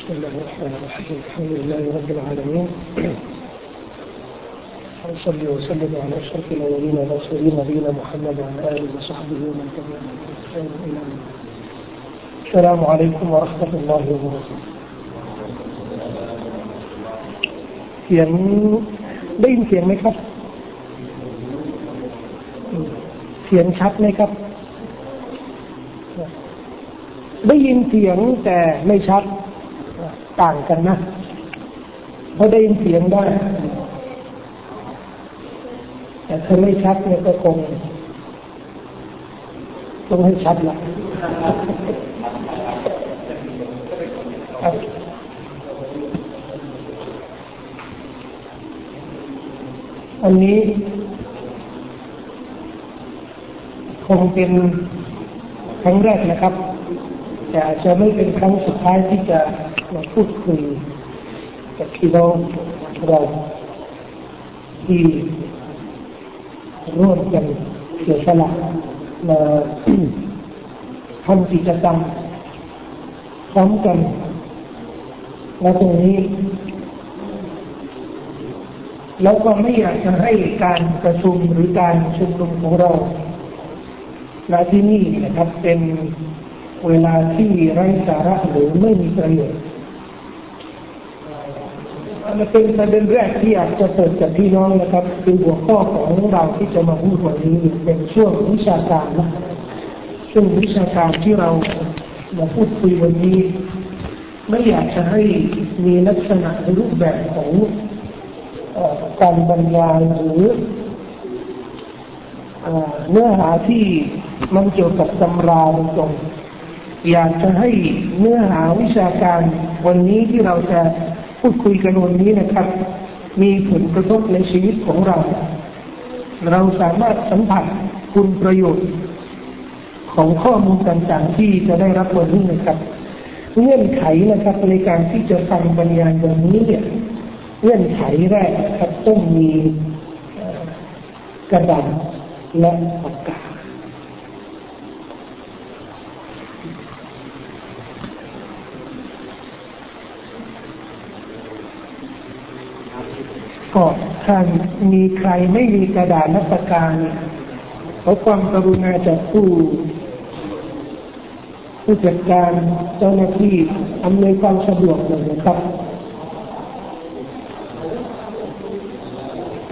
بسم الله الرحمن الرحيم الحمد لله رب العالمين وصلي وسلم على اشرف الاولين والاخرين نبينا محمد وعلى اله وصحبه ومن تبعهم باحسان الى يوم السلام عليكم ورحمه الله وبركاته เสียงได้ยินเสียงไหมครับ เสียงชัดไหมครับ ได้ยินเสียงแต่ไม่ชัด ต่างกันนะเพราะได้ยินเสียงได้ แต่ถ้าไม่ชัดเนี่ยก็คง ต้องให้ชัดละอันนี้ คงเป็นครั้งแรกนะครับ แต่อาจจะไม่เป็นครั้งสุดท้ายที่จะ มาพูดคุยกับพี่น้องเราที่ร่วมกันเสียสละมาทำกิจกรรมพร้อมกันและตรงนี้แล้วก็ไม่อยากจะให้การประชุมหรือการชุมนุมของเราณที่นี่นะครับเป็นเวลาที่ไร้สาระหรือไม่มีประโยชน์ อันเป็นประเด็นแรกที่อยากจะเปิดกับพี่น้องนะครับ คือหัวข้อของเราที่จะมาพูดวันนี้เป็นช่วงวิชาการนะช่วงวิชาการที่เรามาพูดคุยวันนี้ ไม่อยากจะให้มีลักษณะในรูปแบบของการบรรยายหรือเนื้อหาที่มันเกี่ยวกับตำราตรงอยากจะให้เนื้อหาวิชาการวันนี้ที่เราจะ พูดคุยกันวันนี้นะครับ มีผลกระทบในชีวิตของเรา เราสามารถสัมผัสคุณประโยชน์ ของข้อมูลต่างๆที่จะได้รับวันนี้นะครับ เงื่อนไขนะครับในการที่จะฟังบรรยายวันนี้เนี่ยเงื่อนไขแรกนะครับต้องมีกระดาษและปากกา ก็ถ้ามีใครไม่มีกระดาษและปากกาเขอความกรุณาจากผู้ผู้จัดการเจ้าหน้าที่อำนวยความสะดวกเลยนะครับ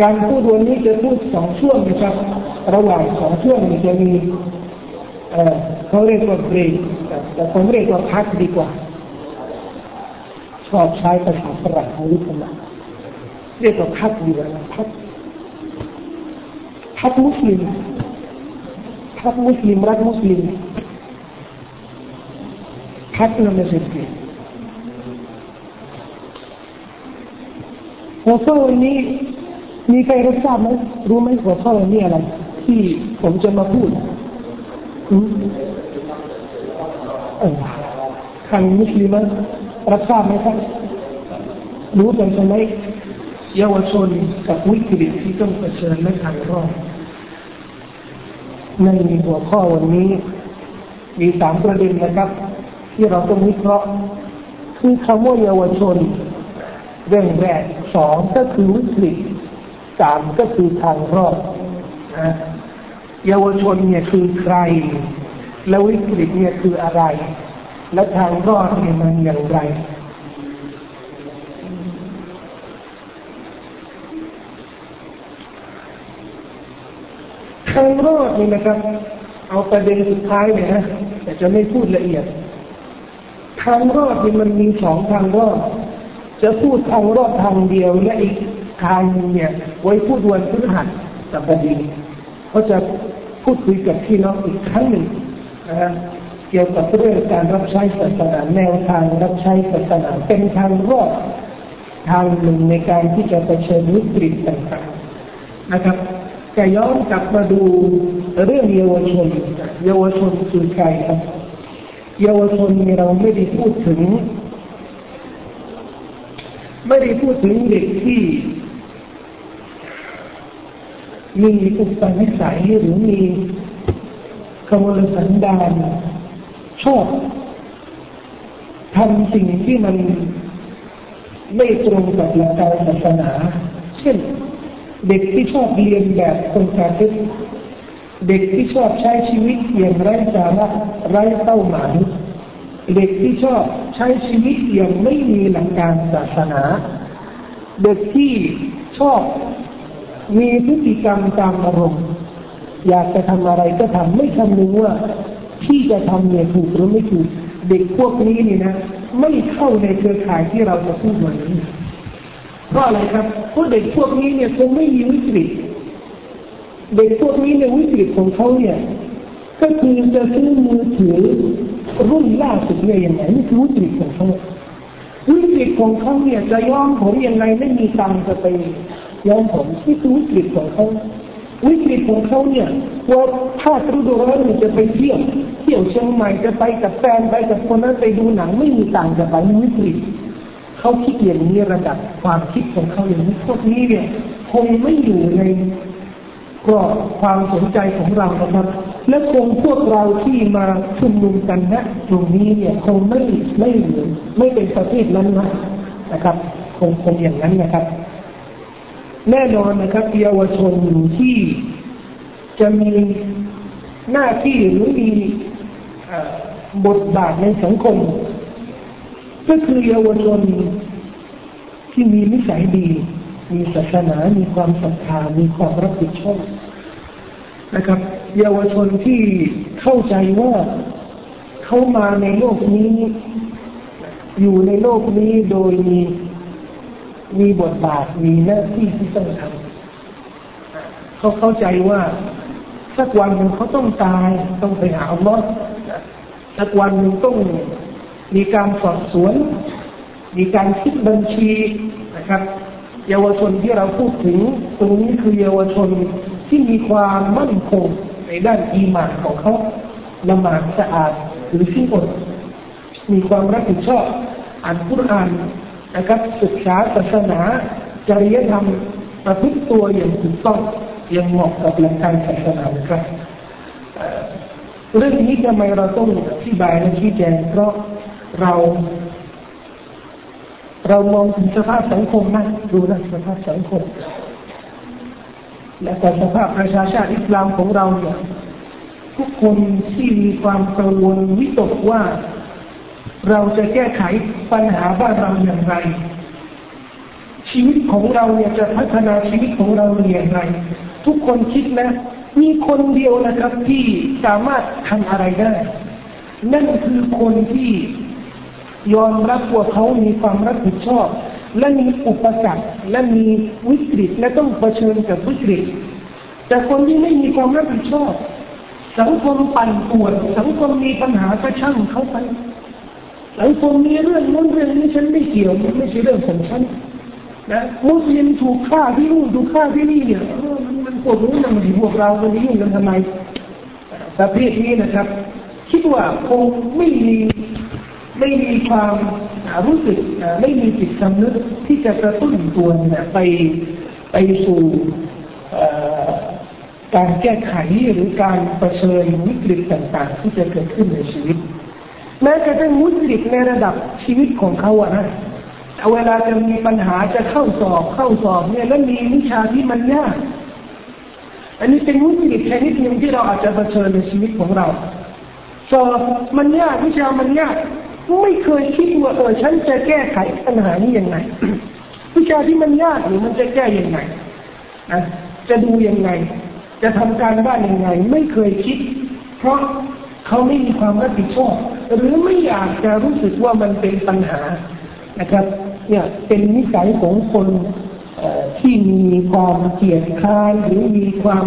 การพูดวันนี้จะพูดสองช่วงนะครับ ระหว่างสองช่วงจะมีเขาเรียกว่าเบรกแต่ผมเรียกว่าพักดีกว่า ชอบใช้ภาษาฝรั่งเขาเรียกว่า เรียกว่าพักดีกว่าพักพักมุสลิมพักมุสลิมรัฐมุสลิมพักนั่นไม่ใช่เพียนหัวข้อวันนี้มีใครรับทราบไหมรู้ไหมหัวข้อวันนี้อะไร ที่ผมจะมาพูดเออทางมุสลิมรับทราบไหมครับรู้กันใช่ไหม เยาวชนกับวิกฤตที่ต้องเผชิญในทางรอดในหัวข้อวันนี้ มีสามประเด็นนะครับ ที่เราต้องวิเคราะห์คือคำว่าเยาวชนเรื่องแรกสองก็คือวิกฤตสามก็คือทางรอดนะเยาวชนเนี่ยคือใคร แล้ววิกฤตเนี่ยคืออะไร และทางรอดเนี่ยมันอย่างไร ทางรอดนี่นะครับ เอาประเด็นสุดท้ายเนี่ยนะแต่จะไม่พูดละเอียดทางรอดนี่มันมีสองทางรอด จะพูดทางรอดทางเดียวและอีกทางเนี่ยไว้พูดวันพฤหัสสัปดีเขาจะพูดคุยกับพี่น้องอีกครั้งหนึ่งนะเกี่ยวกับเรื่องการรับใช้ศาสนาแนวทางรับใช้ศาสนาเป็นทางรอดทางหนึ่งในการที่จะเผชิญวิกฤตต่างๆนะครับ แต่ย้อนกลับมาดูเรื่องเยาวชน เยาวชนคือใครครับ เยาวชนเราไม่ได้พูดถึง ไม่ได้พูดถึงเด็กที่มีอุปนิสัยหรือมีกมลสันดานชอบทำสิ่งที่มันไม่ตรงกับหลักการศาสนา เช่น เด็กที่ชอบเรียนแบบคนกาเฟตเด็กที่ชอบใช้ชีวิตอย่างไร้สาระไร้เป้าหมายเด็กที่ชอบใช้ชีวิตอย่างไม่มีหลักการศาสนา เด็กที่ชอบมีพฤติกรรมตามอารมณ์อยากจะทำอะไรก็ทำไม่คำนึงว่าที่จะทำเนี่ยถูกหรือไม่ถูก เด็กพวกนี้นี่นะ ไม่เข้าในเครือข่ายที่เราจะพูดวันนี้ เพราะอะไรครับเพราะเด็กพวกนี้เนี่ยคงไม่มีวิกฤตเด็กพวกนี้ในวิกฤตของเขาเนี่ย ก็คือจะซื้อมือถือรุ่นล่าสุดเนี่ยยังไงนี่คือวิกฤตของเขาวิกฤตของเขาเนี่ยจะย้อมผมยังไงไม่มีตังค์จะไปย้อมผมนี่คือวิกฤตของเขาวิกฤตของเขาเนี่ยว่าถ้าฤดูร้อนจะไปเที่ยวเที่ยวเชียงใหม่จะไปกับแฟนไปกับคนนั้นไปดูหนังไม่มีตังค์จะไปวิกฤต เขาคิดอย่างนี้ระดับความคิดของเขาอย่างนี้พวกนี้เนี่ยคงไม่อยู่ในกรอบความสนใจของเรานะครับ และคงพวกเราที่มาชุมนุมกันนะตรงนี้เนี่ยคงไม่ไม่เหมือนไม่เป็นประเภทนั้นนะนะครับ คงคงอย่างนั้นนะครับ แน่นอนนะครับเยาวชนที่จะมีหน้าที่หรือมีบทบาทในสังคม ก็คือเยาวชนที่มีนิสัยดี มีศาสนา มีความศรัทธา มีความรับผิดชอบนะครับ เยาวชนที่เข้าใจว่าเขามาในโลกนี้ อยู่ในโลกนี้โดยมีมีบทบาทมีหน้าที่ที่ต้องทำเขาเข้าใจว่าสักวันหนึ่งเขาต้องตายต้องไปหาอัลลอฮ์สักวันหนึ่งต้อง มีการสอบสวน มีการคิดบัญชีนะครับ เยาวชนที่เราพูดถึง ตรงนี้คือเยาวชนที่มีความมั่นคงในด้านอีหมานของเขาละหมาดสะอาดหรือที่อดมีความรับผิดชอบอ่านคุรานนะครับศึกษาศาสนาจริยธรรมประพฤติตัวอย่างถูกต้องอย่างเหมาะกับหลักการศาสนานครับเรื่องนี้ทำไมเราต้องอธิบายและชี้แจงเพราะ เรา เรามองถึงสภาพสังคมนะดูนะสภาพสังคม และแต่สภาพประชาชาติอิสลามของเราเนี่ยทุกคนที่มีความกังวลวิตกว่า เราจะแก้ไขปัญหาบ้านเราอย่างไร ชีวิตของเราเนี่ยจะพัฒนาชีวิตของเราอย่างไร ทุกคนคิดนะ มีคนเดียวนะครับที่สามารถทำอะไรได้ นั่นคือคนที่ ยอมรับว่าเขามีความรับผิดชอบ และมีอุปสรรคและมีวิกฤตและต้องเผชิญกับวิกฤต แต่คนที่ไม่มีความรับผิดชอบ สังคมปั่นป่วนสังคมมีปัญหาก็ช่างเขาไปสังคมมีเรื่องนู้นเรื่องนี้ฉันไม่เกี่ยวไม่ใช่เรื่องของฉันนะมุสลิมถูกฆ่าที่นู่นถูกฆ่าที่นี่เนี่ยมันมันพวกนู้นมันพวกเรามันยุ่งกันทำไมประเภทนี้นะครับ คิดว่าคงไม่มี ไม่มีความรู้สึกไม่มีจิตสำนึกที่จะกระตุ้นตัวเนี่ยไปไปสู่การแก้ไขหรือการประชิญวิกฤตต่างๆ ที่จะเกิดขึ้นในชีวิตแม้กระทั่งมุสลิมในระดับชีวิตของเขาอะนะเวลาจะมีปัญหาจะเข้าสอบเข้าสอบเนี่ยแล้วมีวิชาที่มันยากอันนี้เป็นมุสลิมชนิดหนึ่งที่เราอาจจะเผชิญในชีวิตของเราสอบมันยากวิชามันยาก ไม่เคยคิดว่าเออฉันจะแก้ไขปัญหานี้ยังไงวิชาที่มันยากหรือมันจะแก้ยังไงนะจะดูยังไง จะทำการบ้านยังไง ไม่เคยคิด เพราะเขาไม่มีความรับผิดชอบหรือไม่อยากจะรู้สึกว่ามันเป็นปัญหานะครับ เนี่ยเป็นนิสัยของคนที่มีความเกียดค้านหรือมีความ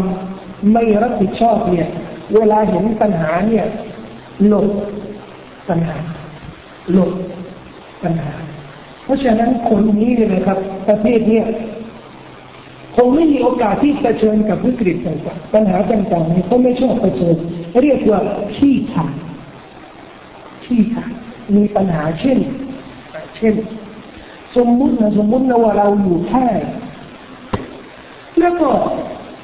ไม่รับผิดชอบเนี่ย เวลาเห็นปัญหาเนี่ยหลบปัญหา หลบปัญหา เพราะฉะนั้นคนนี้เนี่ยนะครับ ประเทเนี่ยคงไม่มีโอกาสที่จะเชิญกับวิกฤตต่างๆปัญหาต่างๆนี่เขาไม่ชอบเผชิญเรียกว่าขี้ขาดขี้ขาดมีปัญหาเช่น เช่น สมมุตินะสมมุตินะว่าเราอยู่แค่แล้วก็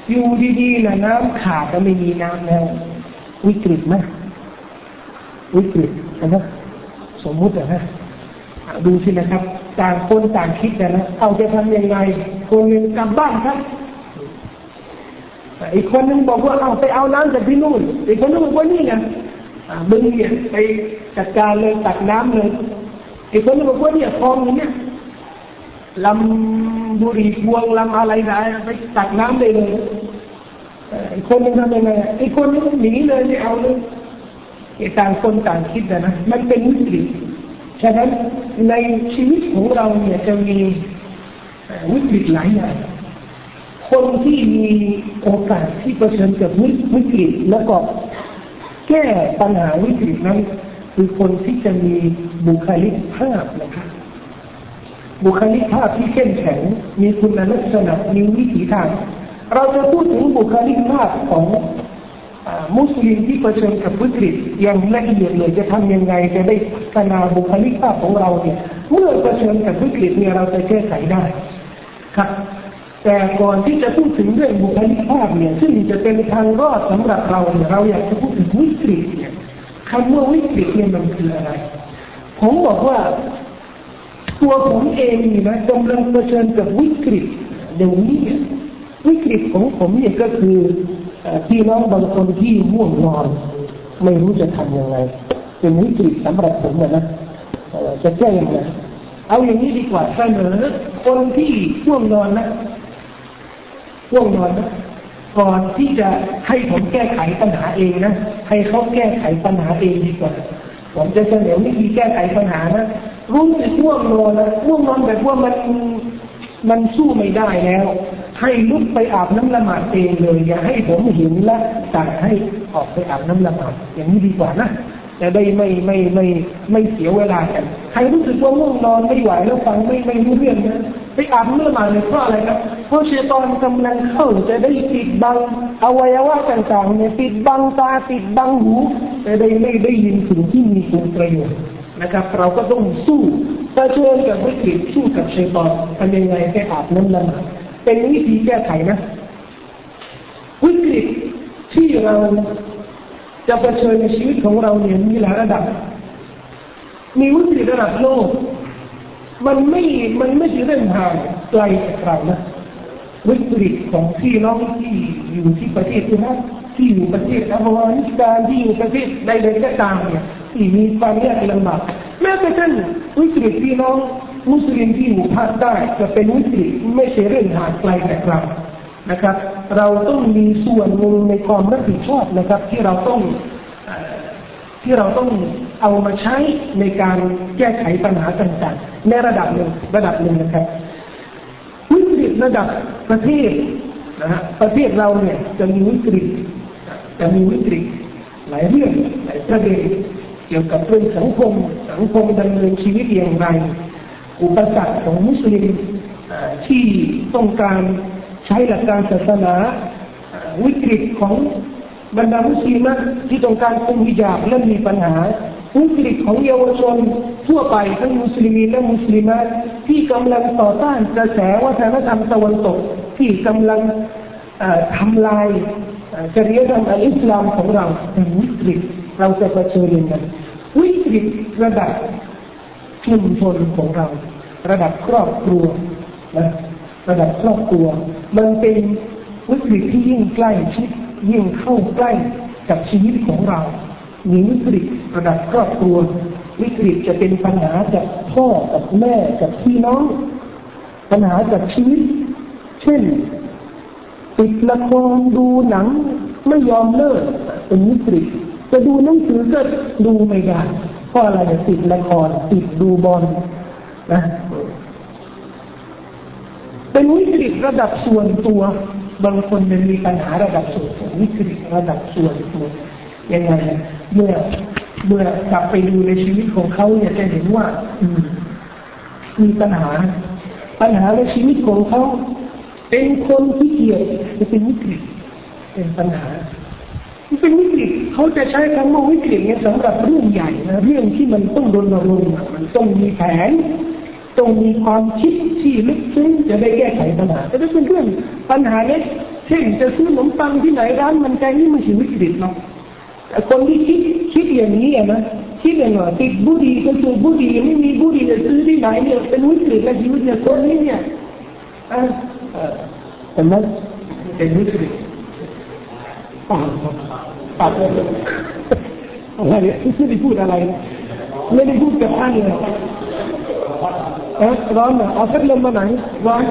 อยู่ดีๆนะน้ำขาดก็ไม่มีน้ำแล้ววิกฤตไหมวิกฤตนะ สมมุตินะดูสินะครับ ต่างคนต่างคิดนะเอาจะทำยังไง คนหนึ่งกลับบ้านครับอีกคนนึงบอกว่าเอาไปเอาน้ำจากที่นู่น อีกคนนึงบอกว่านี่ไงบึงเนี่ยไปจัดการเลยตักน้ำเลยอีกคนนึงบอกว่าเนี่ยคลองเนี่ยลำบุรีพวงลำอะไรนะไปตักน้ำเลยเลยอีกคนนึงทำยังไงอีกคนนึงหนีเลยไม่เอาเลย ต่างคนต่างคิดนะมันเป็นวิกฤตฉะนั้นในชีวิตของเราเนี่ยจะมีวิกฤตหลายอย่างคนที่มีโอกาสที่เผชิญกับวิกฤตแล้วก็แก้ปัญหาวิกฤตนั้น คือคนที่จะมีบุคลิกภาพนะครับบุคลิกภาพที่เข้มแข็ง มีคุณลักษณะมีวิถีทาง เราจะพูดถึงบุคลิกภาพของ มุสลิมที่เผชิญกับวิกฤตอย่างละเอียดเลยจะทำยังไงจะได้พัฒนาบุคลิกภาพของเราเนี่ย เมื่อเผชิญกับวิกฤตเนี่ยเราจะแก้ไขได้ครับ แต่ก่อนที่จะพูดถึงเรื่องบุคลิกภาพเนี่ย ซึ่งจะเป็นทางรอดสำหรับเราเนี่ยเราอยากจะพูดถึงวิกฤตเนี่ยคำว่าวิกฤตเนี่ยมันคืออะไร ผมบอกว่า ตัวผมเองนี่นะกำลังเผชิญกับวิกฤตเดี๋ยวนี้วิกฤตของผมเนี่ยก็คือ พี่น้องบางคนที่ม่วงนอน ไม่รู้จะทำยังไงเป็นวิกฤตสำหรับผมนะนะจะแก้ยังไงเอาอย่างนี้ดีกว่าเสนอคนที่ม่วงนอนนะม่วงนอนนะก่อนที่จะให้ผมแก้ไขปัญหาเองนะให้เขาแก้ไขปัญหาเองดีกว่าผมจะเสนอวิธีแก้ไขปัญหานะรู้สึกม่วงนอนนะม่วงนอนแบบว่ามันมันสู้ไม่ได้แล้ว ให้ลุกไปอาบน้ำละหมาดเองเลยอย่าให้ผมเห็นและสั่งให้ออกไปอาบน้ำละหมาดอย่างนี้ดีกว่านะจะได้ไม่ไม่ไม่ไม่เสียเวลากันใครรู้สึกว่าง่วงนอนไม่ไหวแล้วฟังไม่ไม่รู้เรื่องนะไปอาบน้ำละหมาดเลยเพราะอะไรครับเพราะเชตอนกำลังเข้าจะได้ปิดบังอวัยวะต่างๆเนี่ยปิดบังตาปิดบังหูจะได้ไม่ได้ยินสิ่งที่มีคุณประโยชน์นะครับเราก็ต้องสู้เผชิญกับวิกฤตสู้กับเชตอนทำยังไงให้อาบน้ำละหมาด เป็นวิธีแก้ไขนะ วิกฤตที่เราจะเผชิญในชีวิตของเราเนี่ยมีหลายระดับ มีวิกฤตระดับโลก มันไม่ มันไม่ใช่เรื่องห่างไกลจากเรานะวิกฤตของพี่น้องที่อยู่ที่ประเทศนั่นที่อยู่ประเทศอัฟกานิสถานที่อยู่ประเทศใดๆก็ตามเนี่ยที่มีความยากลำบากแม้กระทั่งวิกฤตพี่น้อง มุสลิมที่อยู่ภาคใต้จะเป็นวิกฤตไม่ใช่เรื่องห่างไกลจากเรานะครับ เราต้องมีส่วนหนึ่งในความรับผิดชอบนะครับ ที่เราต้องที่เราต้องเอามาใช้ในการแก้ไขปัญหาต่างๆในระดับหนึ่งระดับหนึ่งนะครับวิกฤตระดับประเทศนะฮะประเทศเราเนี่ยจะมีวิกฤตจะมีวิกฤตหลายเรื่องหลายประเด็นเกี่ยวกับเรื่องสังคม สังคมดำเนินชีวิตอย่างไร อุปสรรคของมุสลิมที่ต้องการใช้หลักการศาสนา วิกฤตของบรรดามุสลิมที่ต้องการคุมฮิญาบและมีปัญหา วิกฤตของเยาวชนทั่วไปทั้งมุสลิมและมุสลิมที่กำลังต่อต้านกระแสวัฒนธรรมตะวันตกที่กำลังทำลายจริยธรรมอิสลามของเราเป็นวิกฤตเราจะเผชิญกันวิกฤตระดับชุมชนของเรา ระดับครอบครัวนะระดับครอบครัว มันเป็นวิกฤตที่ยิ่งใกล้ชิดยิ่งเข้าใกล้กับชีวิตของเรามีวิกฤตระดับครอบครัว วิกฤตจะเป็นปัญหาจากพ่อกับแม่กับพี่น้อง ปัญหาจากชีวิต เช่นติดละครดูหนังไม่ยอมเลิกเป็นวิกฤตจะดูหนังสือก็ดูไม่ได้เพราะอะไรติดละครติดดูบอล นะเป็นวิกฤตระดับส่วนตัว บางคนมันมีปัญหาระดับส่วนตัววิกฤตระดับส่วนตัวยังไงเมื่อเมื่อกลับไปดูในชีวิตของเขาเนี่ยจะเห็นว่ามีปัญหา ปัญหาในชีวิตของเขาเป็นคนที่เกียจจะเป็นวิกฤตเป็นปัญหาเป็นวิกฤตเขาจะใช้คำว่าวิกฤตเนี่ยสำหรับเรื่องใหญ่นะเรื่องที่มันต้องรณรงค์มันต้องมีแผน ต้องมีความคิดที่ลึกซึ้งจะได้แก้ไขปัญหาแต่ถ้าเป็นเรื่องปัญหาเล็กเช่นจะซื้อขนมปังที่ไหนร้านมันใจนี่มันชีวิตฤตเนาะแต่คนที่คิดคิดอย่างนี้นะคิดอย่างว่าติดบุหรี่ก็คือบุหรี่ไม่มีบุหรี่จะซื้อไหนเนี่ยเป็นวิกฤตในชีวิตเนี่ยคนนี้เนี่ยอ่าเห็นไหมเป็นวิกฤตปากปากเลยอะไรเนี่ยไม่ได้พูดอะไรนะไม่ได้พูดกับท่านเลย เออร้อนเหรอเอาพัดลมมาไหนร้อน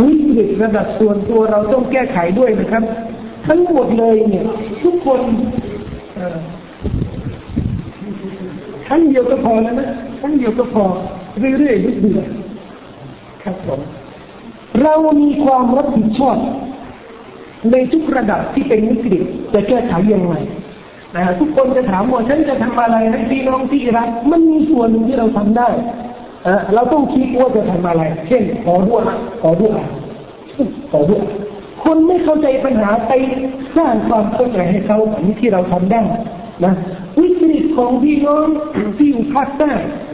วิกฤตระดับส่วนตัวเราต้องแก้ไขด้วยนะครับ ทั้งหมดเลยเนี่ย ทุกคนทั้งเดียวก็พอแล้วนะทั้งเดียวก็พอเรื่อยๆเรื่อยๆครับผมเรามีความรับผิดชอบในทุกระดับที่เป็นวิกฤตจะแก้ไขยังไง ทุกคนจะถามว่าฉันจะทำอะไรให้พี่น้องที่รักมันมีส่วนหนึ่งที่เราทำได้เราต้องคิดว่าจะทำอะไร เช่น ขอด้วยขอด้วยขอด้วยคนไม่เข้าใจปัญหาไปสร้างความเข้าใจให้เขาอันนี้ที่เราทำได้นะวิกฤตของพี่น้องที่อยู่ภาคใต้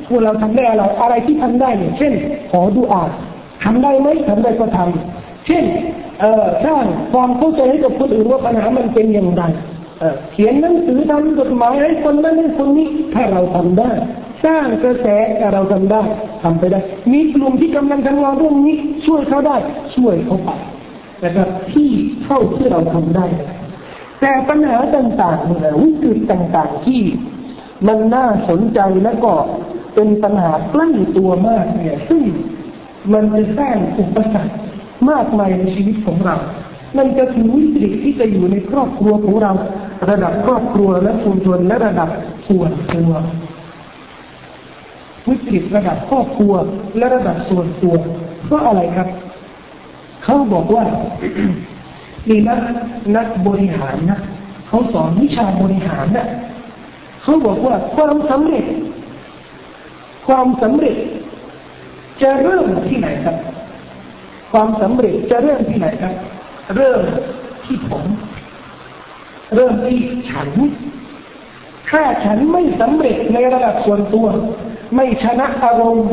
พวกเราทำได้อะไรอะไรที่ทำได้เนี่ยเช่น ขอดูอาทำได้ไหมทำได้ก็ทำเช่นเอ่อสร้างความเข้าใจให้กับคนอื่นว่าปัญหามันเป็นอย่างไร เขียนหนังสือทำกฎหมายให้คนนั้นให้คนนี้ถ้าเราทำได้ สร้างกระแสเราทำได้ทำไปได้ มีกลุ่มที่กำลังทำงานเรื่องนี้ ช่วยเขาได้ ช่วยเขาไปนะครับที่เท่าที่เราทำได้ แต่ปัญหาต่างๆเนี่ยวิกฤตต่างๆที่มันน่าสนใจและก็เป็นปัญหาใกล้ตัวมากเนี่ยซึ่งมันจะสร้างอุปสรรคมากมายในชีวิตของเรา นั่นก็คือวิกฤตที่จะอยู่ในครอบครัวของเรา ระดับครอบครัวและชุมชนและระดับส่วนตัววิกฤตระดับครอบครัวและระดับส่วนตัวเพราะอะไรครับ เขาบอกว่านี่นักนักบริหารนะเขาสอนวิชาบริหารนะเขาบอกว่าความสำเร็จ ความสำเร็จ จะเริ่มที่ไหนครับ ความสำเร็จจะเริ่มที่ไหนครับ เริ่มที่ผม เริ่มที่ฉันถ้าฉันไม่สำเร็จในระดับส่วนตัว ไม่ชนะอารมณ์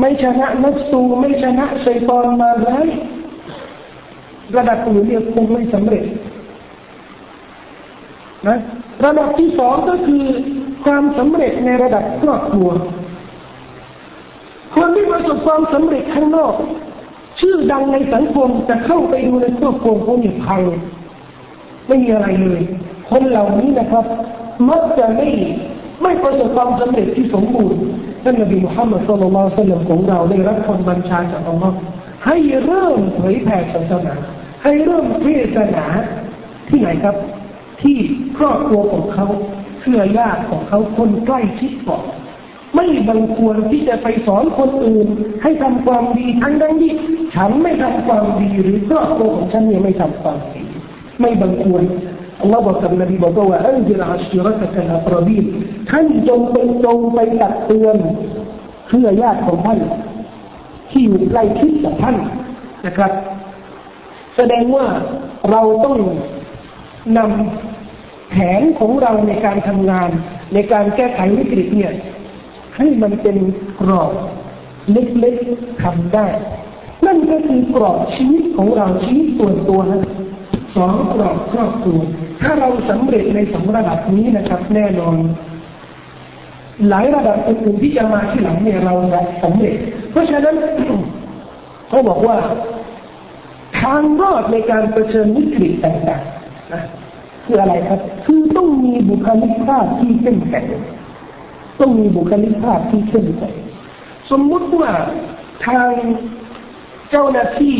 ไม่ชนะนักสูไม่ชนะไซตอนมาแล้วระดับอื่นเนี่ยคงไม่สำเร็จนะระดับที่สองก็คือความสำเร็จในระดับครอบครัวคนที่ประสบความสำเร็จข้างนอก ชื่อดังในสังคมจะเข้าไปดูในครอบครัวเขาเนี่ยพังไม่มีอะไรเลย คนเหล่านี้นะครับมักจะไม่ไม่ประสบความสำเร็จที่สมบูรณ์ท่านนบีมุฮัมมัดสุลลัลสัลลัมของเราได้รับคำบัญชาจากอัลลอฮ์ให้เริ่มเผยแผ่ศาสนาให้เริ่มเทศนาที่ไหนครับ ที่ครอบครัวของเขาเพื่อญาติของเขาคนใกล้ชิดก่อนไม่บังควรที่จะไปสอนคนอื่น ให้ทำความดีทั้งดังที่ ฉันไม่ทำความดีหรือครอบครัวของฉันเนี่ยไม่ทำความดีไม่บังควรอัลลอฮฺบอกกับนบีบอกว่าอันจิรอัชรตะกันอัตรบีท่านจงเป็นจงไปตักเตือนเพื่อญาติของท่านที่อยู่ใกล้ชิดกับท่านนะครับ แสดงว่าเราต้องนำแผนของเราในการทำงาน ในการแก้ไขวิกฤตเนี่ยให้มันเป็นกรอบเล็กๆทำได้ นั่นก็คือกรอบชีวิตของเราชีวิตส่วนตัวนะสองกรอบครอบครัวถ้าเราสำเร็จในสองระดับนี้นะครับ แน่นอน หลายระดับอื่นที่จะมาที่หลังเนี่ยเราจะสำเร็จ เพราะฉะนั้นเขาบอกว่าทางรอดในการเผชิญวิกฤตต่างๆนะคืออะไรครับ คือต้องมีบุคลิกภาพที่เข้มแข็งต้องมีบุคลิกภาพที่เข้มแข็งสมมุติว่าทาง เจ้าหน้าที่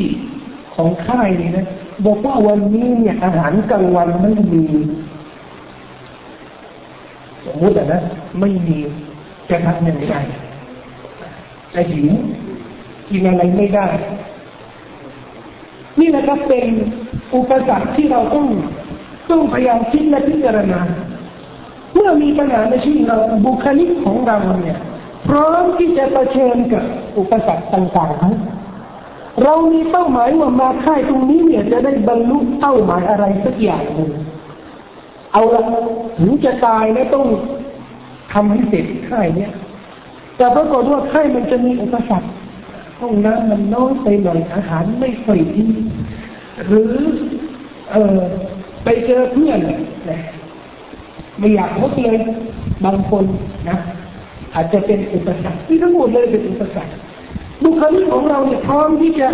ของค่ายนี่นะบอกว่าวันนี้เนี่ยอาหารกลางวันไม่มีสมมตินะไม่มีจะทำยังไงจะหิวกินอะไรไม่ได้ นี่แหละครับเป็นอุปสรรคที่เราต้องต้องพยายามคิดและพิจารณาเมื่อมีปัญหาในชีวิตเราบุคลิกของเราเนี่ยพร้อมที่จะเผชิญกับอุปสรรคต่างๆทั้ง เรามีเป้าหมายว่ามาค่ายตรงนี้เนี่ยจะได้บรรลุเป้าหมายอะไรสักอย่างหนึ่งเอาละถึงจะตายแล้วต้องทำให้เสร็จค่ายเนี่ยแต่ปรากฏว่าค่ายมันจะมีอุปสรรคห้องน้ำมันน้อยไปหน่อยอาหารไม่ค่อยดีหรือเออไปเจอเพื่อนนะไม่อยากพบเลยบางคนนะ อาจจะเป็นอุปสรรคที่ทั้งหมดเลยเป็นอุปสรรค บุคลิกของเราเนี่ยพร้อมที่จะ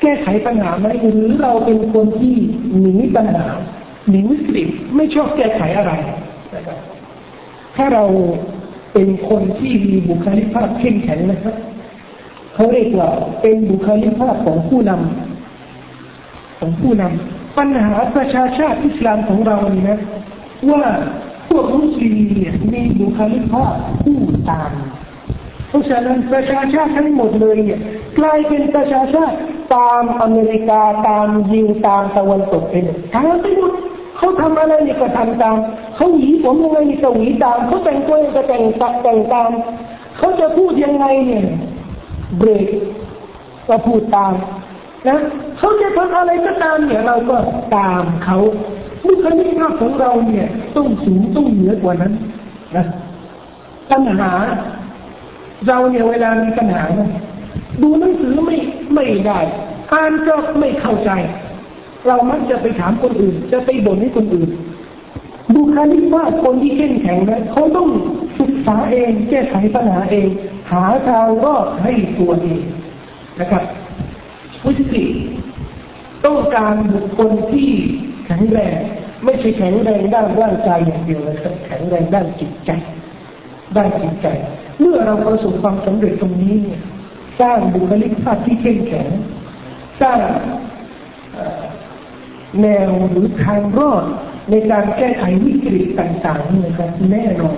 แก้ไขปัญหาไหมหรือเราเป็นคนที่หนีปัญหาหนีวิกฤตไม่ชอบแก้ไขอะไรนะครับถ้าเราเป็นคนที่มีบุคลิกภาพเข้มแข็งนะครับเขาเรียกว่าเป็นบุคลิกภาพของผู้นำของผู้นำปัญหาประชาชาติอิสลามของเรานี่นะ ว่าพวกมุสลิมเนี่ยมีบุคลิกภาพผู้ตาม ราะฉะนั้นประชาชาติทั้งหมดเลยเนี่ยกลายเป็นประชาชาติตามอเมริกาตามยิวตามตะวันตกเป็นตามไปหมดเขาทำอะไรนี่ก็ทำตามเขาหวีผมยังไงนี่ก็หวีตามเขาแต่งตัวก็แต่งตัดแต่งตามเขาจะพูดยังไงเนี่ยเบรกก็พูดตามนะเขาจะทำอะไรก็ตามเนี่ยเราก็ตามเขาบุคลิกภาพของเราเนี่ยต้องสูงต้องเหนือกว่านั้นนะปัญหา เราเนี่ยเวลามีปัญหาดูหนังสือไม่ไม่ได้อ่านก็ไม่เข้าใจ เรามักจะไปถามคนอื่น จะไปบ่นให้คนอื่นบุคลิกภาคนที่เข้มแข็งนะเขาต้องศึกษาเองแก้ไขปัญหาเอง หาทางรอดให้ตัวเองนะครับวิธีต้องการบุคคลที่แข็งแรงไม่ใช่แข็งแรงด้านร่างกายอย่างเดียวนะครับแข็งแรงด้านจิตใจด้านจิตใจ เมื่อเราประสบความสำเร็จตรงนี้เนี่ยสร้างบุคลิกภาพที่เข้มแข็ง สร้างแนวหรือทางรอดในการแก้ไขวิกฤตต่างๆนี่นะครับแน่นอน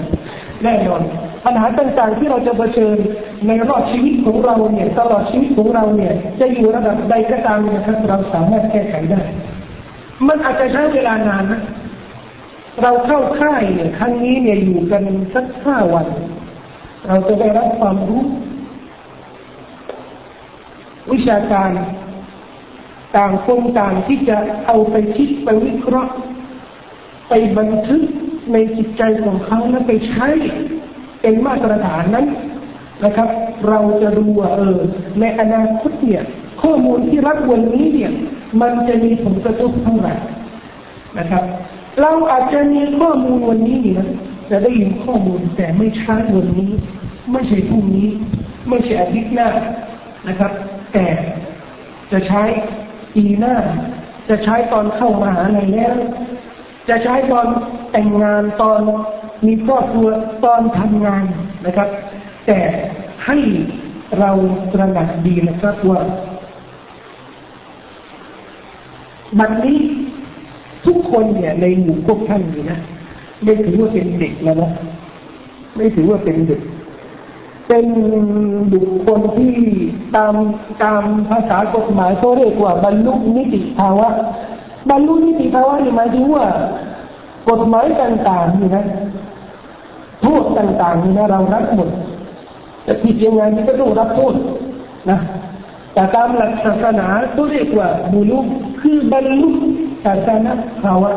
แน่นอนปัญหาต่างๆที่เราจะเผชิญในรอบชีวิตของเราเนี่ยตลอดชีวิตของเราเนี่ย จะอยู่ระดับใดก็ตามนะครับเราสามารถแก้ไขได้ มันอาจจะใช้เวลานานนะเราเข้าค่ายเนี่ยครั้งนี้เนี่ยอยู่กันสักห้าวัน เราจะได้รับความรู้วิชาการต่างคนต่างที่จะเอาไปคิดไปวิเคราะห์ ไปบันทึกในจิตใจของเขาและไปใช้เป็นมาตรฐานนั้นนะครับ เราจะดูว่าเออในอนาคตเนี่ยข้อมูลที่รับวันนี้เนี่ย มันจะมีผลกระทบเท่าไหร่นะครับ เราอาจจะมีข้อมูลวันนี้นะจะได้ยินข้อมูลแต่ไม่ช้าวันนี้ ไม่ใช่พรุ่งนี้ ไม่ใช่อาทิตย์หน้านะครับ แต่จะใช้ปีหน้า จะใช้ตอนเข้ามาหาลัยแล้ว จะใช้ตอนแต่งงานตอนมีครอบครัวตอนทำงานนะครับ แต่ให้เราตระหนักดีนะครับว่าบัดนี้ทุกคนเนี่ยในหมู่พวกท่านนี่นะ ไม่ถือว่าเป็นเด็กแล้วนะไม่ถือว่าเป็นเด็ก เป็นบุคคลที่ตามตามภาษากฎหมายเขาเรียกว่าบรรลุนิติภาวะ บรรลุนิติภาวะนี่หมายถึงว่า กฎหมายต่างๆนี่นะโทษต่างๆนี่นะเรารับหมดแต่ผิดยังไงนี่ก็ต้องรับโทษนะแต่ตามหลักศาสนาก็เรียกว่าบุรุษคือบรรลุศาสนาภาวะ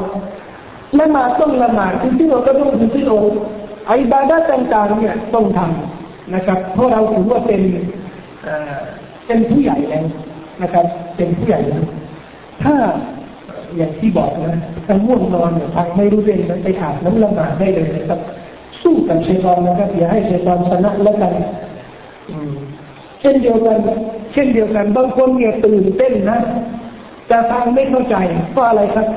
ละหมาดต้องละหมาดคือที่เราก็ต้องที่เราไอ้บาดาต่างๆเนี่ยต้องทำ นะครับ เพราะเราถือว่าเป็นเป็นผู้ใหญ่แล้วนะครับ เป็นผู้ใหญ่แล้วถ้าอย่างที่บอกนะถ้าง่วงนอนเนี่ยทางไม่รู้เรื่องไปอาบน้ำละหมาดได้เลยนะครับ สู้กับเชตอนนะครับอย่าให้เชตอนชนะแล้วกันเช่นเดียวกัน เช่นเดียวกันบางคนเนี่ยตื่นเต้นนะแต่ทางไม่เข้าใจเพราะอะไรครับ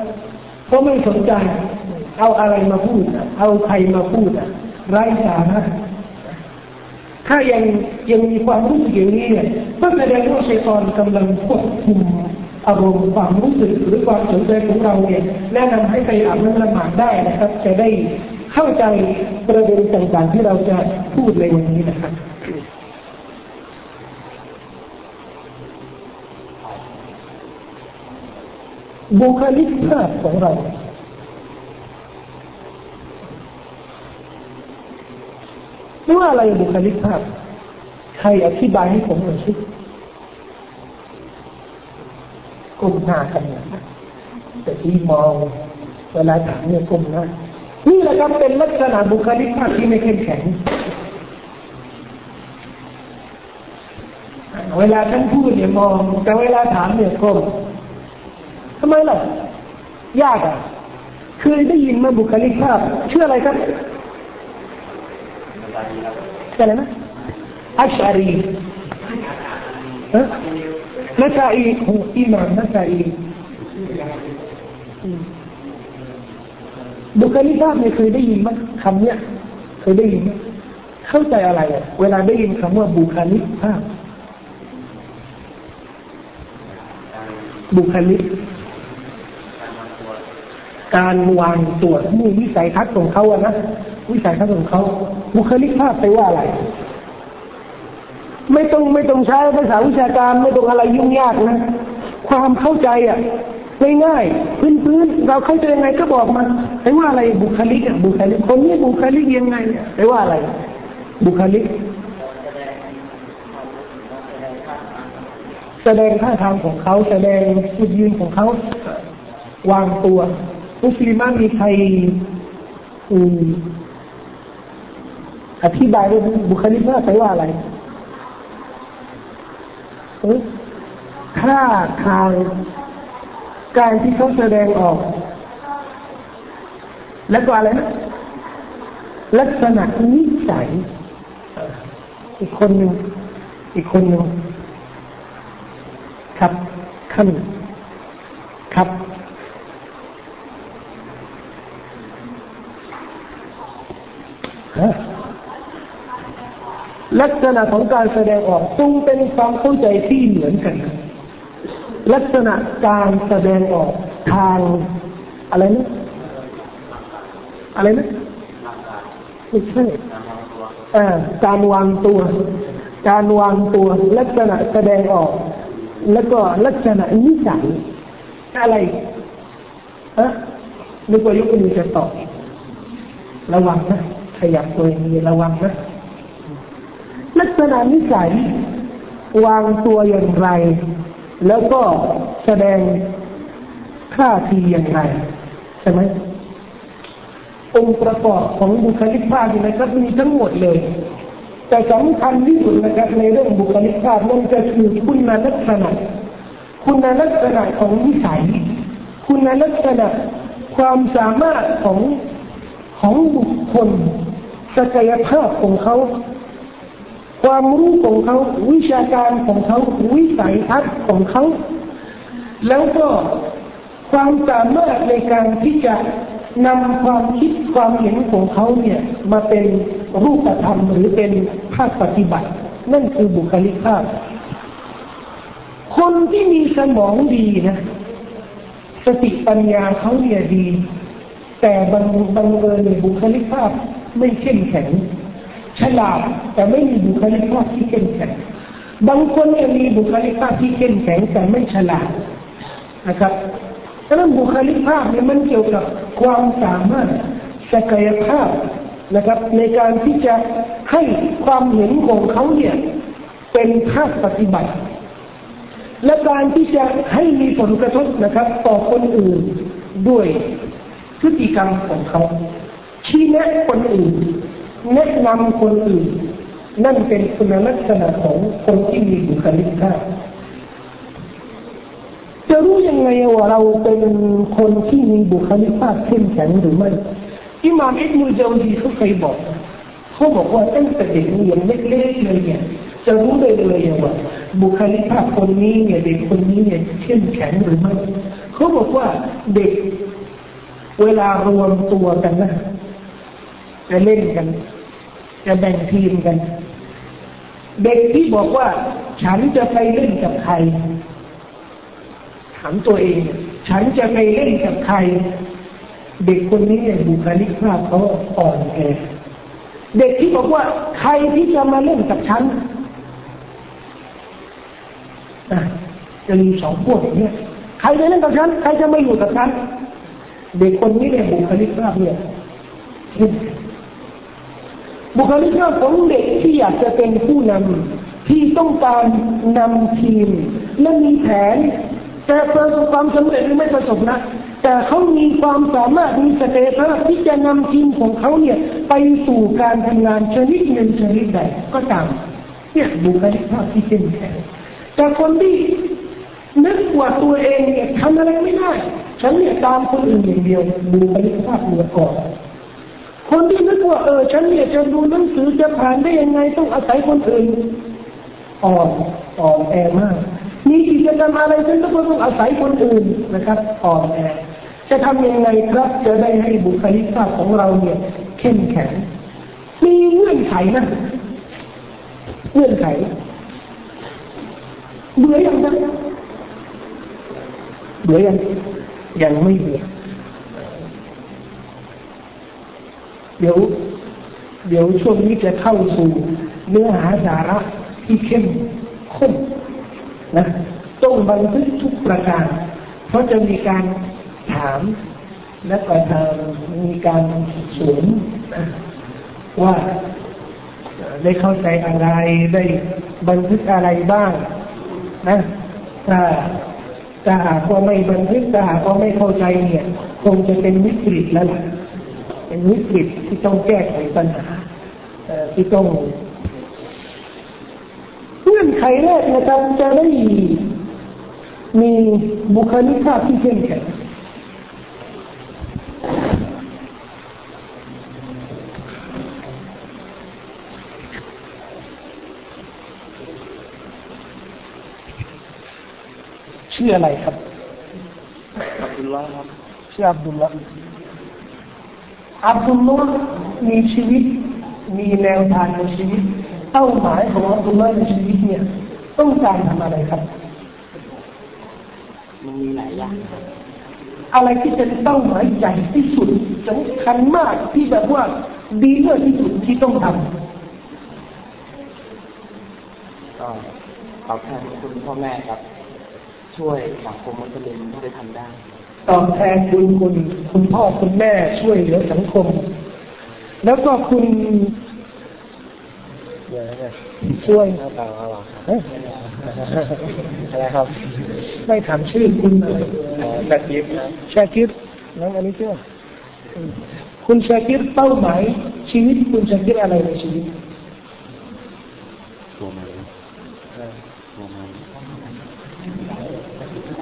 เพราะไม่สนใจ เอาอะไรมาพูด เอาใครมาพูดอะไร้สาระ ถ้ายังยังมีความรู้สึกอย่างนี้เนี่ยก็แสดงว่าชัยตอนกำลังควบคุมอารมณ์ความรู้สึกหรือความสนใจของเราเนี่ยแนะนำให้ไปอาบน้ำละหมาดได้นะครับ จะได้เข้าใจประเด็นต่างๆที่เราจะพูดในวันนี้นะครับบุคลิกภาพของเรา ว่าอะไรบุคลิกภาพ ใครอธิบายให้ผมหน่อยสิก้มหน้ากันนะแต่ที่มองเวลาถามเนี่ยก้มหน้านี่แหละครับเป็นลักษณะบุคลิกภาพที่ไม่เข้มแข็ง เวลาท่านพูดเนี่ยมอง แต่เวลาถามเนี่ยก้มทำไมล่ะ ยากอะ เคยได้ยินมาบุคลิกภาพ เชื่ออะไรครับ อะไรนะอัชอารีฮะนักอีอิหม่านักอีบุคลิกภาพเนี่ยเคยได้ยินไหมคำเนี้ยเคยได้ยินไหมเข้าใจอะไรอะเวลาได้ยินคำว่าบุคลิกภาพบุคลิก การวางตัวนี่วิสัยทัศน์ของเขาอะนะวิสัยทัศน์ของเขาบุคลิกภาพไปว่าอะไร ไม่ต้องไม่ต้องใช้ภาษาวิชาการไม่ต้องอะไรยุ่งยากนะความเข้าใจอะง่ายๆพื้นๆเราเข้าใจยังไงก็บอกมาไปว่าอะไรบุคลิกบุคลิกคนนี้บุคลิกยังไงไปว่าอะไร บุคลิก แสดงท่าทางของเขาแสดงจุดยืนของเขาวางตัว มุสลิมมีใครอธิบายว่าบุคลิกว่าไปว่าอะไรท่าทางการที่เขาแสดงออก แล้วก็อะไรนะลักษณะนิสัย อีกคนหนึ่งอีกคนหนึ่งครับขั้นครับ ลักษณะของการแสดงออกจึงเป็นความเข้าใจที่เหมือนกัน ลักษณะการแสดงออกทางอะไรนะอะไรนะไม่ใช่การวางตัว การวางตัว ลักษณะแสดงออก แล้วก็ลักษณะนิสัยอะไรอะนึกว่ายกมือจะตอบระวังนะ ขยับตัวเองระวังนะลักษณะนิสัยวางตัวอย่างไร แล้วก็แสดงท่าทีอย่างไร ใช่ไหมองค์ประกอบของบุคลิกภาพนะครับมีทั้งหมดเลย แต่สำคัญที่สุดนะครับในเรื่องบุคลิกภาพนั่นก็คือคุณลักษณะ คุณลักษณะของนิสัย คุณลักษณะความสามารถของของบุคคล ศักยภาพของเขา ความรู้ของเขา วิชาการของเขา วิสัยทัศน์ของเขา แล้วก็ความสามารถในการที่จะนำความคิดความเห็นของเขาเนี่ย มาเป็นรูปธรรมหรือเป็นภาคปฏิบัติ นั่นคือบุคลิกภาพ คนที่มีสมองดีนะ สติปัญญาเขาเนี่ยดี แต่บางบางเอิญบุคลิกภาพ ไม่เข้มแข็ง ฉลาดแต่ไม่มีบุคลิกภาพที่เข้มแข็ง บางคนจะมีบุคลิกภาพที่เข้มแข็งแต่ไม่ฉลาดนะครับดังนั้นบุคลิกภาพเนี่ยมันเกี่ยวกับความสามารถศักยภาพนะครับ ในการที่จะให้ความเห็นของเขาเนี่ยเป็นภาคปฏิบัติ และการที่จะให้มีผลกระทบนะครับ ต่อคนอื่นด้วยพฤติกรรมของเขา ชี้แนะคนอื่นแนะนำคนอื่น นั่นเป็นคุณลักษณะของคนที่มีบุคลิกภาพจะรู้ยังไงว่าเราเป็นคนที่มีบุคลิกภาพเข้มแข็งหรือไม่อิหม่ามอิบนุจาวีเขาเคยบอกเขาบอกว่าตั้งแต่เด็กยังเล็กๆเลยเนี่ยจะรู้ได้เลยว่าบุคลิกภาพคนนี้เนี่ยเด็กคนนี้เนี่ยเข้มแข็งหรือไม่เขาบอกว่าเด็กเวลารวมตัวกันนะ จะเล่นกัน จะแบ่งทีมกัน เด็กที่บอกว่า ฉันจะไปเล่นกับใครถามตัวเอง ฉันจะไปเล่นกับใคร เด็กคนนี้เนี่ยบุคลิกภาพเขาอ่อนแอเด็กที่บอกว่าใครที่จะมาเล่นกับฉันจะมีสองพวกอย่างนี้ใครจะเล่นกับฉันใครจะไม่อยู่กับฉันเด็กคนนี้เนี่ยบุคลิกภาพเนี่ย บุคลิกภาพของเด็กที่อยากจะเป็นผู้นำที่ต้องการนำทีม และมีแผน แต่ประสบความสำเร็จหรือไม่ประสบนะแต่เขามีความสามารถมีสเตตัสที่จะนำทีมของเขาเนี่ย ไปสู่การทำงานชนิดหนึ่งชนิดใดก็ตามเนี่ยบุคลิกภาพที่เข้มแข็งแต่คนที่นึกว่าตัวเองเนี่ยทำอะไรไม่ได้ ฉันเนี่ยตามคนอื่นอย่างเดียวบุคลิกภาพเหนือก่อน คนที่นึกว่าเออฉันเนี่ยจะดูหนังสือจะผ่านได้ยังไงต้องอาศัยคนอื่นอ่อนอ่อนแอมาก มีกิจกรรมอะไรฉันก็ต้องอาศัยคนอื่นนะครับอ่อนแอจะทำยังไงครับจะได้ให้บุคลิกภาพของเราเนี่ย เข้มแข็ง มีเงื่อนไขนะเงื่อนไขเบื่อยังนะเบื่อยังยังไม่เบื่อ เดี๋ยว เดี๋ยวช่วงนี้จะเข้าสู่เนื้อหาสาระที่เข้มข้นนะต้องบันทึกทุกประการ เพราะจะมีการถามและก็ทางมีการสวนว่าได้เข้าใจอะไรได้บันทึกอะไรบ้างนะถ้าถ้าหากว่าไม่บันทึกถ้าหากว่าไม่เข้าใจเนี่ย คงจะเป็นวิกฤตแล้วล่ะ เป็นวิกฤตที่ต้องแก้ไขปัญหาที่ต้องเงื่อนไขแรกนะครับจะได้มีบุคลิกภาพที่เข้มแข็งชื่ออะไรครับอับดุลลาห์ครับชื่ออับดุลลาห์ อับดุลลาห์มีชีวิต มีแนวทางในชีวิตเป้าหมายของอับดุลลาห์ในชีวิตเนี่ย ต้องการทำอะไรครับ มันมีหลายอย่างอะไรที่เป็นเป้าหมายใหญ่ที่สุดสำคัญมากที่แบบว่าดีเลิศที่สุดที่ต้องทำก็ตอบแทนคุณพ่อแม่ครับ ช่วยสังคมมุสลิมที่ได้ทำได้ ตอบแทนคุณคุณคุณพ่อคุณแม่ช่วยเหลือสังคม แล้วก็คุณช่วยอะไรครับ ไม่ถามชื่อคุณอะไรชาคิดชาคิดน้องอันนี้ชื่อคุณชาคิดเป้าหมายชีวิตคุณชาคิดอะไรในชีวิตตัวมันตัวมัน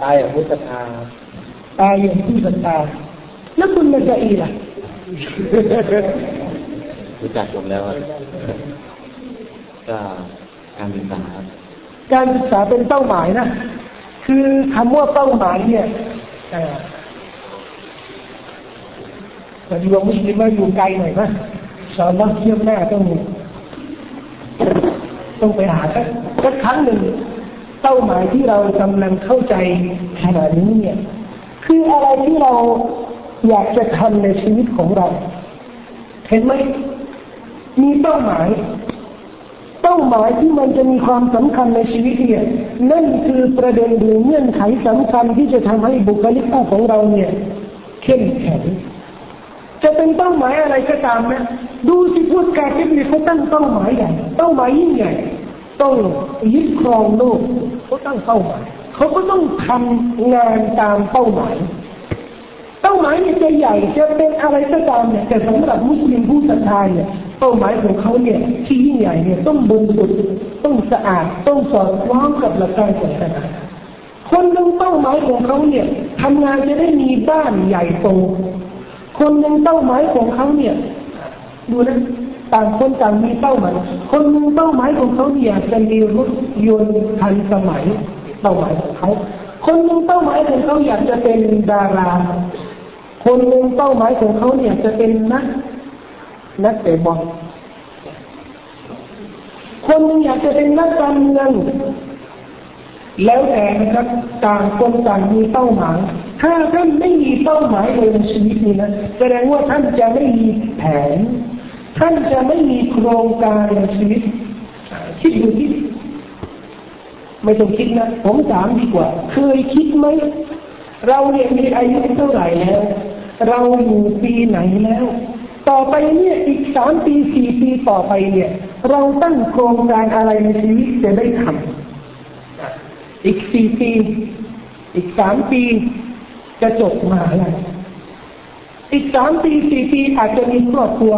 ตายอย่างผู้ศรัทธาตาย อย่างผู้ศรัทธาแล้วคุณมาจะอีล่ะรู้จักผมแล้วก็การศึกษาการศึกษาเป็นเป้าหมายนะ คือคำว่าเป้าหมายเนี่ยแต่ดีว่ามุสลิมมาอยู่ไกลหน่อยนะสอนนักเที่ยวหน้าต้องต้องไปหาสักครั้งหนึ่งเป้าหมายที่เรากำลังเข้าใจขณะนี้เนี่ย คืออะไรที่เราอยากจะทำในชีวิตของเรา เห็นไหมมีเป้าหมาย เป้าหมายที่มันจะมีความสำคัญในชีวิตเนี่ยนั่นคือประเด็นหรือเงื่อนไขสำคัญที่จะทำให้บุคลิกภาพของเราเนี่ยเข้มแข็งจะเป็นเป้าหมายอะไรก็ตามนะดูสิพูดการเทคนิคเขาตั้งเป้าหมายใหญ่เป้าหมายยิ่งใหญ่ต้องยึดครองโลกเขาตั้งเป้าหมาย เขาก็ต้องทำงานตามเป้าหมายเป้าหมายเนี่ยจะใหญ่จะเป็นอะไรก็ตามเนี่ยแต่สำหรับมุสลิมผู้ศรัทธาเนี่ยเป้าหมายของเขาเนี่ยที่ยิ่งใหญ่เนี่ยต้องบริสุทธิ์ต้องสะอาดต้องสอดคล้องกับหลักการศาสนาคนหนึ่งเป้าหมายของเขาเนี่ยทำงานจะได้มีบ้านใหญ่โตคนหนึ่งเป้าหมายของเขาเนี่ย ดูนะต่างคนต่างมีเป้าหมายคนหนึ่งเป้าหมายของเขาเนี่ยจะมีรถยนต์ทันสมัย เป้าหมายของเขาคนหนึ่งเป้าหมายของเขาอยากจะเป็นดารา คนหนึ่งเป้าหมายของเขาเนี่ยจะเป็นนักนักเตะบอลคนหนึ่งอยากจะเป็นนักการเมืองแล้วแต่นะครับต่างคนต่างมีเป้าหมาย ถ้าท่านไม่มีเป้าหมายเลยในชีวิตนี้นะแสดงว่าท่านจะไม่มีแผน ท่านจะไม่มีโครงการในชีวิตคิดดูที่ ไม่ต้องคิดนะผมถามดีกว่า เคยคิดไหมเราเนี่ยมีอายุเท่าไหร่แล้ว เราอยู่ปีไหนแล้ว ต่อไปเนี่ยอีกสามปีสี่ปีต่อไปเนี่ย เราตั้งโครงการอะไรในชีวิตจะได้ทำอีกสี่ปี อีกสามปี จะจบมาแล้วอีกสามปีสี่ปีอาจจะมีครอบครัว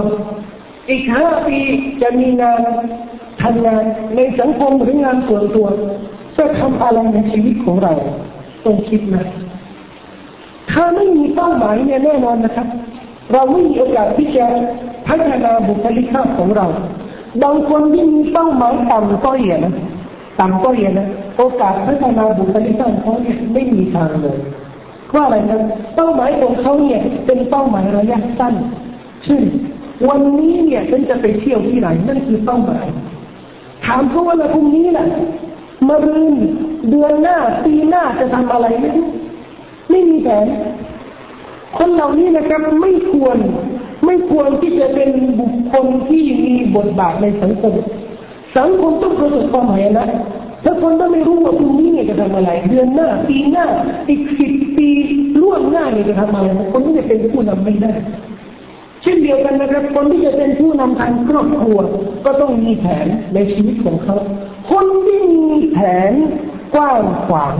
อีกห้าปีจะมีงาน ทำงานในสังคมหรืองานส่วนตัวจะทำอะไรในชีวิตของเราต้องคิดนะถ้าไม่มีเป้าหมายเนี่ยแน่นอนนะครับ เราไม่มีโอกาสที่จะพัฒนาบุคลิกภาพของเราบางคนที่มีเป้าหมายต่ำก็เหี่ยนะต่ำก็เหี่ยนะโอกาสพัฒนาบุคลิกภาพของเขาเนี่ยไม่มีทางเลยเพราอะไรนะเป้าหมายของเขาเนี่ย เป็นเป้าหมายระยะสั้นเช่นวันนี้เนี่ยฉันจะไปเที่ยวที่ไหนนั่นคือเป้าหมาย ถามเขาว่าแล้วพรุ่งนี้แหละมารืนเดือนหน้าปีหน้าจะทำอะไรไม่รู้ไม่มีแผนคนเหล่านี้นะครับไม่ควร ไม่ควรที่จะเป็นบุคคลที่มีบทบาทในสังคมสังคมต้องประสบความหายนะถ้าคนต้องไม่รู้ว่าพรุ่งนี้จะทำอะไร เดือนหน้า ปีหน้าอีกสิบปีล่วงหน้าจะทำอะไรคนที่จะเป็นผู้นำไม่ได้ เดียวกันนะครับคนที่จะเป็นผู้นำทางครอบครัว ก็ต้องมีแผนในชีวิตของเขา คนที่มีแผนกว้างขวาง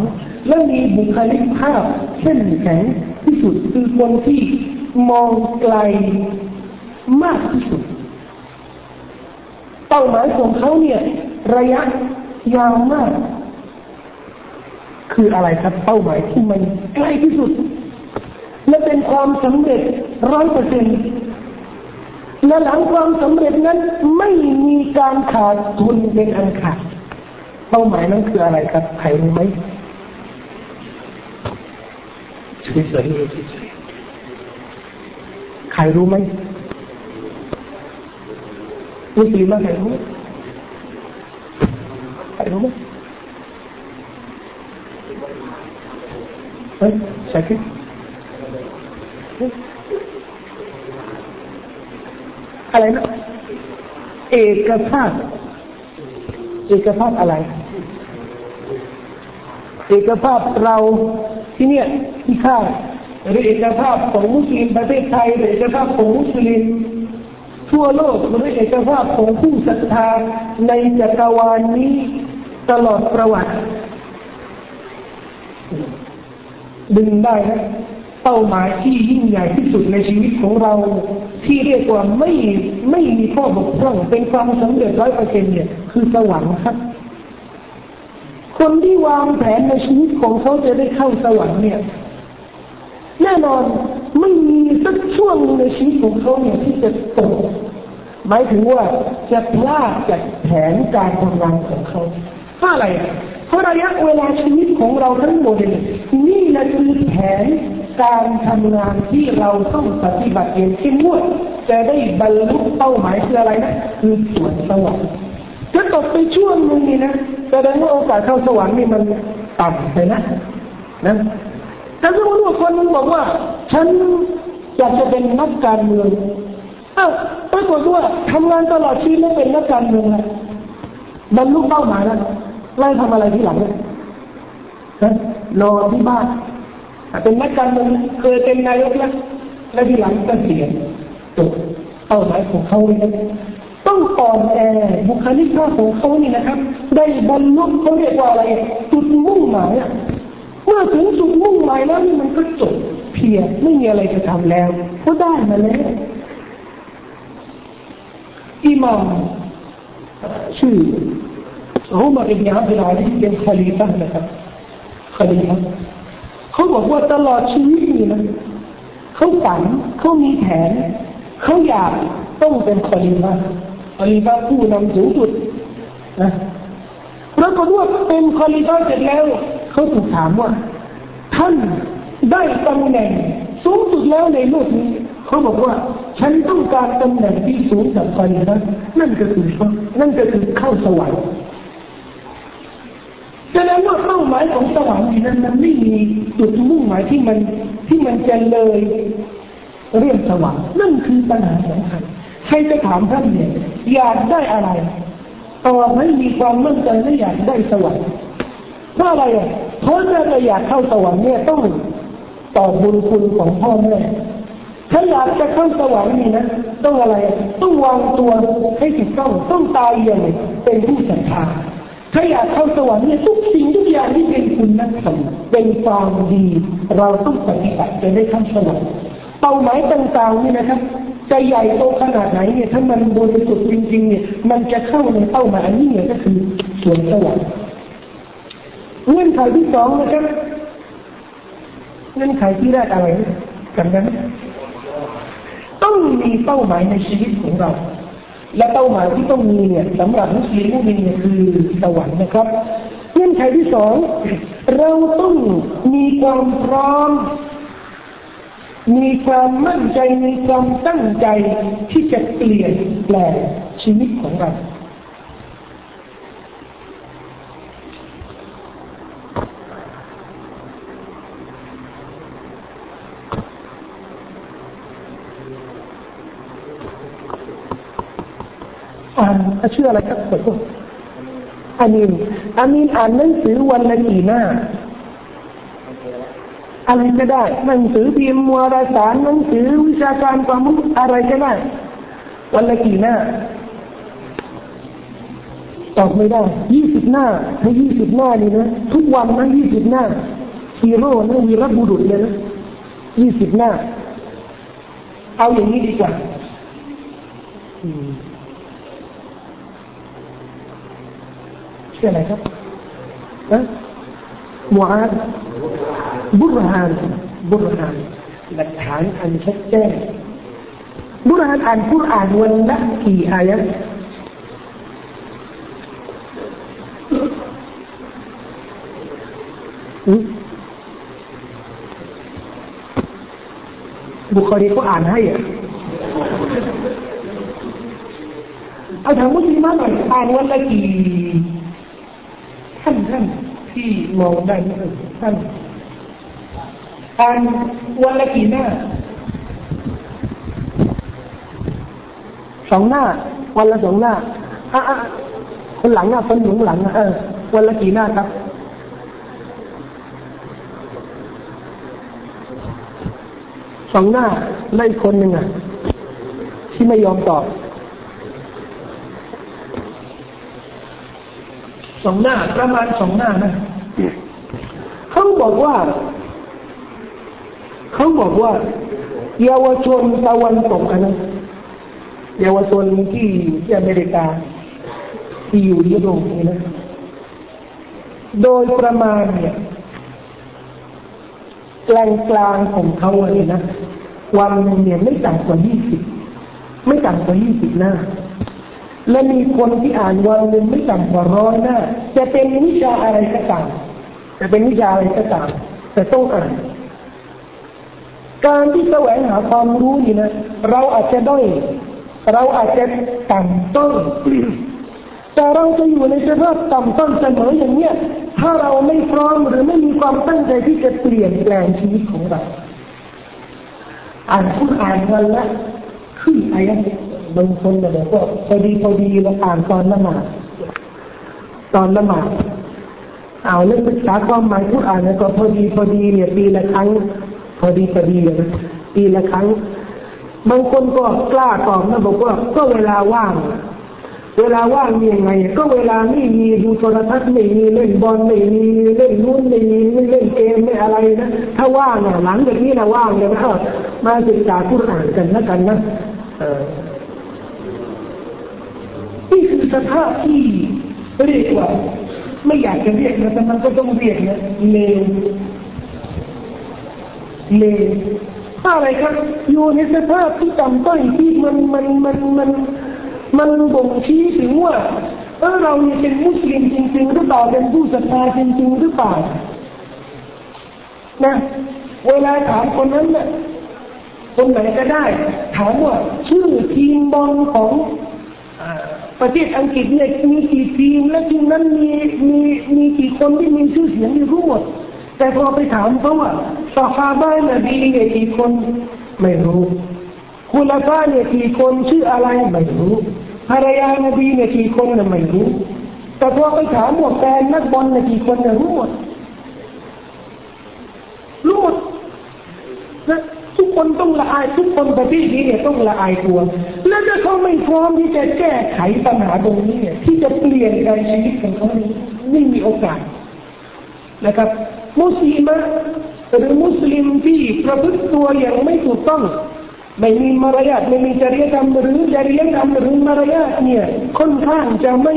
และมีบุคลิกภาพเข้มแข็งที่สุดคือคนที่มองไกลมากที่สุด เป้าหมายของเขาเนี่ย ระยะยาวมาก คืออะไรครับ เป้าหมายที่มันใกล้ที่สุดและเป็นความสำเร็จร้อยเปอร์เซ็นต์ และหลังความสำเร็จนั้นไม่มีการขาดทุนเป็นอันขาดเป้าหมายนั้นคืออะไรครับใครรู้ไหมเฉยๆเฉยใครรู้ไหมมุสลิมใครรู้ใครรู้ไหมเฮ้ยใช่ไหม อะไรนะเอกภาพเอกภาพอะไร เอกภาพเราที่เนี่ยที่ข้าหรือเอกภาพของมุสลิมประเทศไทยหรือเอกภาพของมุสลิมทั่วโลกหรือเอกภาพของผู้ศรัทธาในจักรวาลนี้ตลอดประวัติ ดึงได้นะ เป้าหมายที่ยิ่งใหญ่ที่สุดในชีวิตของเรา ที่เรียกว่าไม่ไม่มีข้อบกพร่องเป็นความสำเร็จร้อยเปอร์เซ็นเนี่ยคือสวรรค์ครับ คนที่วางแผนในชีวิตของเขาจะได้เข้าสวรรค์เนี่ย แน่นอนไม่มีสักช่วงในชีวิตของเขาเนี่ยที่จะตกหมายถึงว่าจะพลาดจากแผนการทำงานของเขาเพราะอะไร ราะระยะเวลาชีวิตของเราทั้งหมดนี่แหละคือแผนการทำงานที่เราต้องปฏิบัติเองเข้มงวดจะได้บรรลุเป้าหมายคืออะไรนะคือสวนสวรรค์ถ้าตกไปช่วงนึงนี่นะแสดงว่าโอกาสเข้าสวรรค์นี่มันต่ำไปนะนะแต่สมมติว่าคนนึงบอกว่า ฉันอยากจะเป็นนักการเมืองเอ้าปรากฏว่าทำงานตลอดชีวิตแล้วเป็นนักการเมืองนะบรรลุเป้าหมายแล้ว ไล่ทำอะไรที่หลังเนี่ยนอนที่บ้านเป็นนักการเมืองเคยเป็นนายกแล้วและที่หลังก็เสียจบเป้าหมายของเขาเลยต้องอ่อนแอบุคลิกภาพของเขานี่นะครับ ได้บรรลุเขาเรียกว่าอะไรจุดมุ่งหมายอะเมื่อถึงจุดมุ่งหมายแล้วนี่มันก็จบเพียรไม่มีอะไรจะทำแล้วก็ได้มาแล้วอิมามชื่อ อุมารอิบนาอับดุลอาลีเป็นคลีฟะนะครับคลีฟะเขาบอกว่าตลอดชีวิตนี่นะเขาฝันเขามีแผนเขาอยากต้องเป็นคอลีฟะคอลีฟะผู้นำสูงสุดนะปรากฏว่าเป็นคอลีฟะเสร็จแล้วเขาถูกถามว่า ท่านได้ตำแหน่งสูงสุดแล้วในโลกนี้เขาบอกว่า ฉันต้องการตำแหน่งที่สูงจากคอลีฟะนั่นก็คือนั่นก็คือเข้าสวรรค์ แสดงว่าเป้าหมายของสวรรค์นั้นมันไม่มีจุดมุ่งหมายที่มันที่มันจะเลยเรื่องสวรรค์นั่นคือปัญหาสำคัญใครจะถามท่านเนี่ยอยากได้อะไรต่อให้มีความมั่นใจและอยากได้สวรรค์เพราะอะไรอะเพราะถ้าเราอยากเข้าสวรรค์เนี่ยต้องตอบบุญคุณของพ่อแม่ถ้าอยากจะเข้าสวรรค์นี่นะต้องอะไร ต้องวางตัวให้ถูกต้องต้องตายอย่างเป็นผู้ศรัทธา ถ้าอยากเข้าสวรรค์เนี่ยทุกสิ่งทุกอย่างที่เป็นคุณนักธรรมเป็นความดี เราต้องปฏิบัติจะได้เข้าสวรรค์เป้าหมายต่างๆนี่นะครับจะใหญ่โตขนาดไหนเนี่ยถ้ามันบริสุทธิ์จริงๆเนี่ยมันจะเข้าในเป้าหมายนี้เนี่ยก็คือสวนสวรรค์เงื่อนไขที่สองนะครับเงื่อนไขที่แรกอะไรกันนะต้องมีเป้าหมายในชีวิตของเรา และเป้าหมายที่ต้องมีเนี่ยสำหรับมุสลิมผู้มีเนี่ยคือสวรรค์นะครับเงื่อนไขที่สองเราต้องมีความพร้อม มีความมั่นใจมีความตั้งใจที่จะเปลี่ยนแปลงชีวิตของเรา อ่านชื่ออะไรครับขอโทษอามินอามินอ่านหนังสือวันละกี่หน้าอะไรก็ได้ หนังสือพิมพ์วารสารหนังสือวิชาการความรู้อะไรก็ได้ วันละกี่หน้าตอบไม่ได้ยี่สิบหน้าถ้ายี่สิบหน้านี่นะทุกวันนะยี่สิบหน้าฮีโร่นะวีรบุรุษเลยนะยี่สิบหน้า เอาอย่างนี้ดีกว่า ชื่ออะไรครับฮะมูอาดบุรฮานบุรฮานหลักฐานอันชัดแจ้งบุรฮานอ่านคุรอานวันละกี่อายะบุคคลีเขาอ่านให้อะเอาถามมุสลิมหน่อยอ่านวันละกี่ มองได้ไหมท่านอ่านวันละกี่หน้าสองหน้า วันละสองหน้าอะอะคนหลังอะคนหนุงหลังอะเออวันละกี่หน้าครับสองหน้าไล่คนหนึ่งอะ ที่ไม่ยอมตอบสองหน้าประมาณสองหน้านะ บอกว่า เขาบอกว่า เยาวชนตะวันตกนะเยาวชนที่ที่อเมริกา ที่อยู่ยุโรปนี่นะ โดยประมาณเนี่ยกลางกลางของเขาเนี่ยนะ วันหนึ่งเนี่ยไม่ต่ำกว่ายี่สิบไม่ต่ำกว่ายี่สิบหน้า และมีคนที่อ่านวันหนึ่งไม่ต่ำกว่าร้อยหน้าจะเป็นวิชาอะไรก็ตาม จะเป็นวิชาอะไรก็ตามแต่ต้องอ่านการที่แสวงหาความรู้นี่นะเราอาจจะด้อยเราอาจจะต่ำต้นแต่เราจะอยู่ในสภาพต่ำต้นเสมออย่างเนี้ยถ้าเราไม่พร้อมหรือไม่มีความตั้งใจที่จะเปลี่ยนแปลงชีวิตของเราอ่านคุณอ่านวันละขึ้นอายะบางคนเนี่ยบอกว่าพอดีพอดีเราอ่านตอนละหมาดตอนละหมาด เอาเรื่องศึกษาความหมายผู้อ่านก็พอดีพอดีเนี่ยปีละครั้ง พอดีพอดีนะปีละครั้ง บางคนก็กล้าตอบนะบอกว่าก็เวลาว่าง เวลาว่างมียังไง ก็เวลาไม่มีดูโทรทัศน์ไม่มีเล่นบอลไม่มีเล่นนู่นไม่มีไม่เล่นเกมไม่อะไรนะถ้าว่างอะหลังจากนี้นะว่างเลยนะมาศึกษาผู้อ่านกันนะกันนะเออนี่คือสภาพที่เรียกว่า ไม่อยากจะเรียกนะแต่มันก็ต้องเรียกนะเลวเลวอะไรครับอยู่ในสภาพที่ต่ำต้อยที่มันมันมันมันมันบ่งชี้ถึงว่าเออเราเนี่ยเป็นมุสลิมจริงๆหรือเปล่าเป็นผู้ศรัทธาจริงๆหรือเปล่านะเวลาถามคนนั้นเนี่ยคนไหนก็ได้ ถามว่าชื่อทีมบอลของ ประเทศอังกฤษเนี่ยมีกี่ทีมและทีมนั้นมีมีมีกี่คนที่มีชื่อเสียงอยู่รู้หมดแต่พอไปถามเขาว่าซาฮาบะนบีเนี่ยกี่คนไม่รู้คุณละฟ้าเนี่ยกี่คนชื่ออะไรไม่รู้ภรรยานบีเนี่ยกี่คนเนี่ยไม่รู้แต่พอไปถามหมดแฟนนักบอลเนี่ยกี่คนเนี่ยรู้หมดรู้หมดนะ ทุกคนต้องละอายทุกคนประเทศนี้เนี่ยต้องละอายตัว แล้วถ้าเขาไม่พร้อมที่จะแก้ไขปัญหาตรงนี้เนี่ยที่จะเปลี่ยนการชีวิตของเขาไม่มีโอกาสนะครับ มุสลิมหรือมุสลิมที่ประพฤติตัวอย่างไม่ถูกต้องไม่มีมารยาทไม่มีจริยธรรมหรือจริยธรรมหรือมารยาทเนี่ยค่อนข้างจะไม่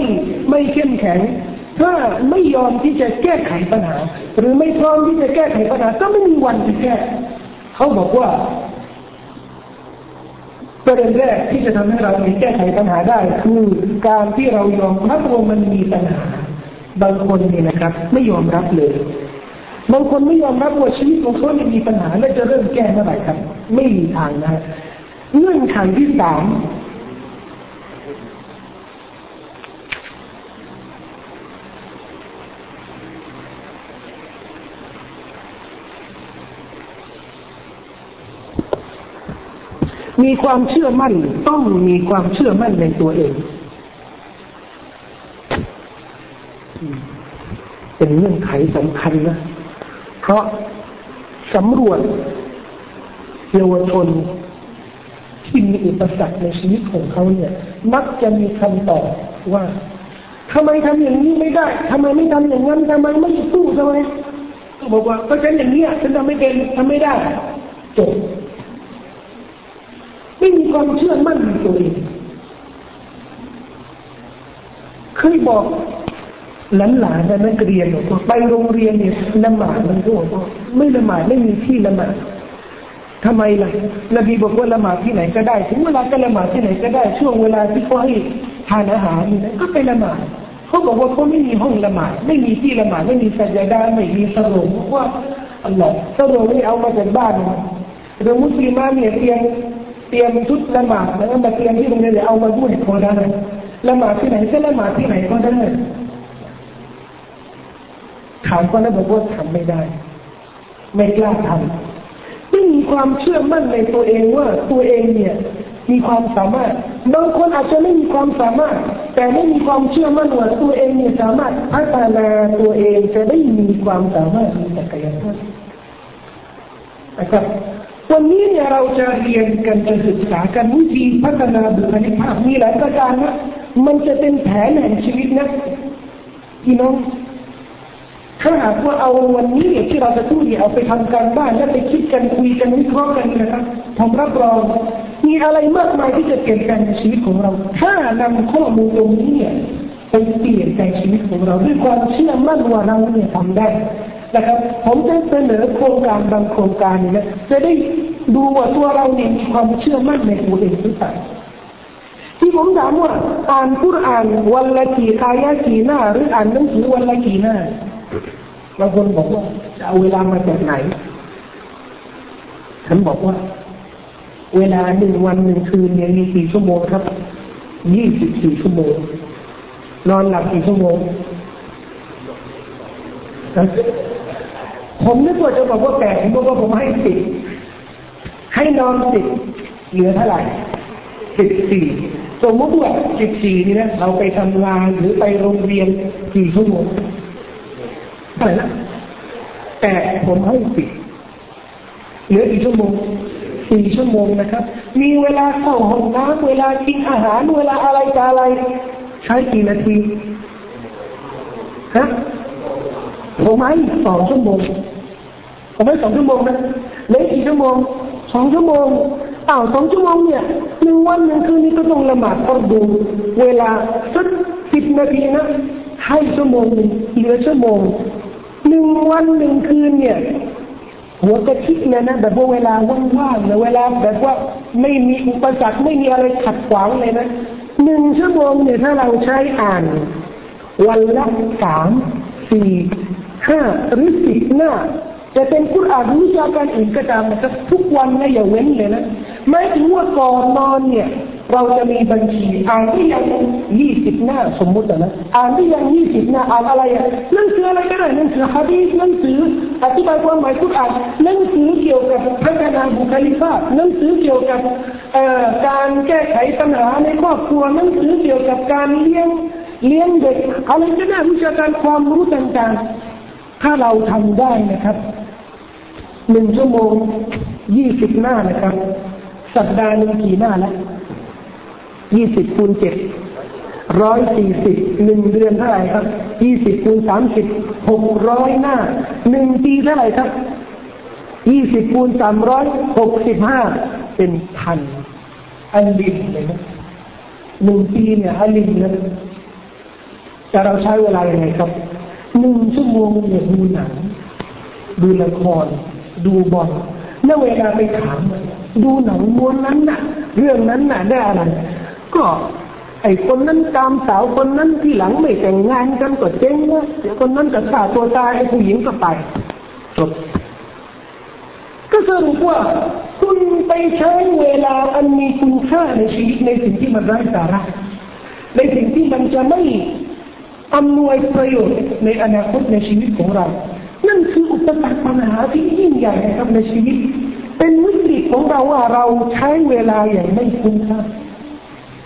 ไม่เข้มแข็ง ถ้าไม่ยอมที่จะแก้ไขปัญหา หรือไม่พร้อมที่จะแก้ไขปัญหาก็ไม่มีวันที่แก้ เขาบอกว่าประเด็นแรกที่จะทำให้เราแก้ไขปัญหาได้ คือการที่เรายอมรับว่ามันมีปัญหา บางคนนี่นะครับ ไม่ยอมรับเลยบางคนไม่ยอมรับว่าชีวิตของเขาเนี่ยมีปัญหาและจะเริ่มแก้เมื่อไหร่ครับ ไม่มีทางนะเงื่อนไขที่สาม มีความเชื่อมั่น ต้องมีความเชื่อมั่นในตัวเอง เป็นเงื่อนไขสำคัญนะ เพราะสำรวจเยาวชนที่มีอุปสรรคในชีวิตของเขาเนี่ย มักจะมีคำตอบว่าทำไมทำอย่างนี้ไม่ได้ทำไมไม่ทำอย่างนั้นทำไมไม่สู้ทำไมก็บอกว่าก็ฉันอย่างนี้ฉันทำไม่เป็นทำไม่ได้จบ ไม่มีความเชื่อมั่นในตัวเองเคยบอกหลานหลานนักเรียนบอกว่าไปโรงเรียนเนี่ยละหมาดมันก็บอกไม่ละหมาดไม่มีที่ละหมาดทำไมล่ะนบีบอกว่าละหมาดที่ไหนก็ได้ ถึงเวลาก็ละหมาดที่ไหนก็ได้ ช่วงเวลาที่เขาให้ทานอาหารนี่ก็ไปละหมาดเขาบอกว่าเขาไม่มีห้องละหมาดไม่มีที่ละหมาดไม่มีสัญญาไม่มีสรงว่าอัลลอฮ์สรงนี่เอามาจากบ้านนะเรามุสลิมเนี่ยเตรียม เตรียมชุดละหมาดแล้วมาเตรียมที่โรงเรียนเอามาด้วยพอได้ละหมาดที่ไหนก็ละหมาดที่ไหนก็ได้ถามก็แล้วบอกว่าทำไม่ได้ ไม่กล้าทำไม่มีความเชื่อมั่นในตัวเองว่าตัวเองเนี่ย มีความสามารถบางคนอาจจะไม่มีความสามารถ แต่ไม่มีความเชื่อมั่นว่าตัวเองเนี่ยสามารถพัฒนาตัวเองจะได้มีความสามารถมีศักยภาพนะครับ วันนี้เนี่ยเราจะเรียนกันจะศึกษากันวิธีพัฒนาบุคลิกภาพมีหลายประการนะมันจะเป็นแผนแห่งชีวิตนะพี่น้องถ้าหากว่าเอาวันนี้ที่เราจะพูดเนี่ยเอาไปทำการบ้านแล้วไปคิดกันคุยกันวิเคราะห์กันนะครับผมรับรองมีอะไรมากมายที่จะเปลี่ยนแปลงชีวิตของเรา ถ้านำข้อมูลตรงนี้เนี่ยไปเปลี่ยนแปลงชีวิตของเราด้วยความเชื่อมั่นว่าเราเนี่ยทำได้ นะครับ ผมจะเสนอโครงการบางโครงการนี้นะจะได้ดูว่าตัวเราเนี่ยมีความเชื่อมั่นในตัวเองหรือเปล่าที่ผมถามว่าอ่านคุรานวันละกี่อายะกี่หน้า หรืออ่านหนังสือวันละกี่หน้าบางคนบอกว่าจะเอาเวลามาจากไหนฉันบอกว่า เวลาหนึ่งวันหนึ่งคืนเนี่ยมีกี่ชั่วโมงครับยี่สิบสี่ชั่วโมง นอนหลับกี่ชั่วโมง ผมนึกว่าจะบอกว่าแปดผมบอกว่าผมให้สิบให้นอนสิบเหลือเท่าไหร่สิบสี่สมมติว่าสิบสี่นี่นะเราไปทำงานหรือไปโรงเรียนกี่ชั่วโมงเท่าไหร่นะแต่ผมให้สิบเหลือกี่ชั่วโมงสี่ชั่วโมงนะครับ มีเวลาเข้าห้องน้ำเวลากินอาหารเวลาอะไรจะอะไร ใช้กี่นาทีฮะผมให้สองชั่วโมง ผมให้สองชั่วโมงนะเหลือกี่ชั่วโมงสองชั่วโมงอ้าวสองชั่วโมงเนี่ยหนึ่งวันหนึ่งคืนนี้ก็ต้องละหมาดต้องดูเวลาสักสิบนาทีนะให้ชั่วโมงเหลือชั่วโมงหนึ่งวันหนึ่งคืนเนี่ยหัวกะทิเลยนะแบบว่าเวลาว่างๆนะเวลาแบบว่าไม่มีอุปสรรคไม่มีอะไรขัดขวางเลยนะหนึ่งชั่วโมงเนี่ยถ้าเราใช้อ่าน วันละสามสี่ห้าหรือสิบหน้า จะเป็นคุรานวิชาการอื่นก็ตามนะครับทุกวันนะอย่าเว้นเลยนะไม่ถึงว่าก่อนนอนเนี่ย เราจะมีบัญชีอ่านที่ยังยี่สิบหน้าสมมุตินะอ่านที่ยังยี่สิบหน้าอ่านอะไรอะหนังสืออะไรก็ได้หนังสือฮะดีษหนังสืออธิบายความหมายทุกอ่านหนังสือเกี่ยวกับพัฒนาบุคลิกภาพหนังสือเกี่ยวกับการแก้ไขปัญหาในครอบครัวหนังสือเกี่ยวกับการเลี้ยงเลี้ยงเด็กอะไรก็ได้วิชาการความรู้ต่างๆ ถ้าเราทำได้นะครับ หนึ่งชั่วโมงยี่สิบหน้านะครับ สัปดาห์หนึ่งกี่หน้าล้วยี่สิบคูณเจ็ดร้อยสี่สิบหนึ่งเดือนเท่าไหร่ครับยี่สิบคูณสามสิบหกร้อยหน้าหนึ่งปีเท่าไหร่ครับยี่สิบคูณสามร้อยหกสิบห้าเป็นพันอันลิมเลยนะหนึ่งปีเนี่ยอันลิมนะแต่เราใช้เวลายังไงครับหนึ่งชั่วโมงเนี่ยดูหนังดูละคร ดูบอลแล้วเวลาไปถามดูหนังม้วนนั้นน่ะ เรื่องนั้นน่ะได้อะไรก็ไอ้คนนั้นตามสาวคนนั้นที่หลังไม่แต่งงานกันก็เจ๊งนะเดี๋ยวคนนั้นก็ฆ่าตัวตายไอ้ผู้หญิงก็ไปจบก็สรุปว่าคุณไปใช้เวลาอันมีคุณค่าในชีวิตในสิ่งที่มันไร้สาระในสิ่งที่มันจะไม่อำนวยประโยชน์ในอนาคตในชีวิตของเรา นั่นคืออุปสรรคปัญหาที่ยิ่งใหญ่นะครับในชีวิต เป็นวิกฤตของเราว่าเราใช้เวลาอย่างไม่คุ้มค่า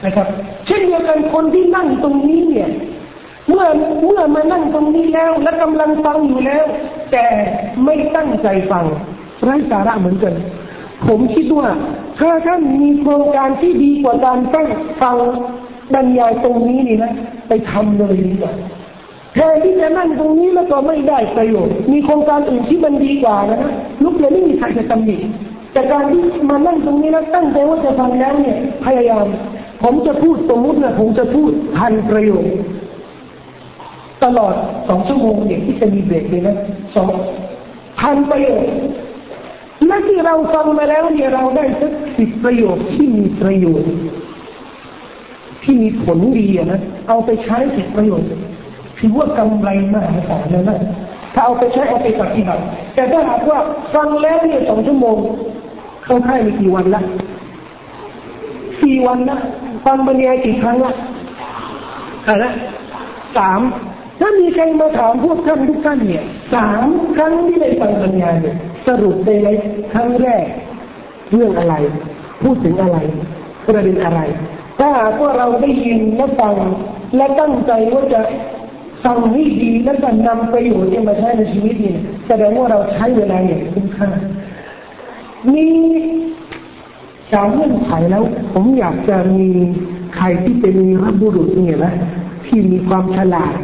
นะครับ เช่นเดียวกันคนที่นั่งตรงนี้เนี่ย เมื่อเมื่อมานั่งตรงนี้แล้ว และกำลังฟังอยู่แล้ว แต่ไม่ตั้งใจฟังไร้สาระเหมือนกัน ผมคิดว่า ถ้าท่านมีโครงการที่ดีกว่าการตั้งฟังบรรยายตรงนี้นี่นะ ไปทำเลยดีกว่า แทนที่จะนั่งตรงนี้แล้วก็ไม่ได้ประโยชน์ มีโครงการอื่นที่มันดีกว่านะลุกเลยไม่มีใครจะตำหนิแต่การที่มานั่งตรงนี้แล้วตั้งใจว่าจะฟังแล้วเนี่ยพยายาม ผมจะพูดสมมตินะผมจะพูดพันประโยชน์ตลอดสองชั่วโมงเนี่ยที่จะมีเบรกเลยนะสองพันประโยชน์และที่เราฟังมาแล้วเนี่ยเราได้สักสิบประโยชน์ที่มีประโยชน์ที่มีผลดีนะเอาไปใช้สิบประโยชน์ ถือว่ากำไรมหาศาลนะนะถ้าเอาไปใช้เอาไปปฏิบัติแต่ถ้าหากว่าฟังแล้วเนี่ยสองชั่วโมงเข้าค่ายมีกี่วันละสี่วันละฟังบรรยายกี่ครั้งละอะไรสามถ้ามีใครมาถามพวกท่านทุกท่านเนี่ยสามครั้งที่ได้ฟังบรรยายเนี่ยสรุปได้ไหมครั้งแรก เรื่องอะไร พูดถึงอะไรประเด็นอะไร ถ้าหากว่าเราได้ยินและฟังและตั้งใจว่าจะ ฟังให้ดีและจะนำประโยชน์มาใช้ในชีวิตเนี่ยแสดงว่าเราใช้เวลาอย่างคุ้มค่ามีสามเงื่อนไขแล้ว ผมอยากจะมีใครที่เป็นรับบุรุษเนี่ยนะที่มีความฉลาด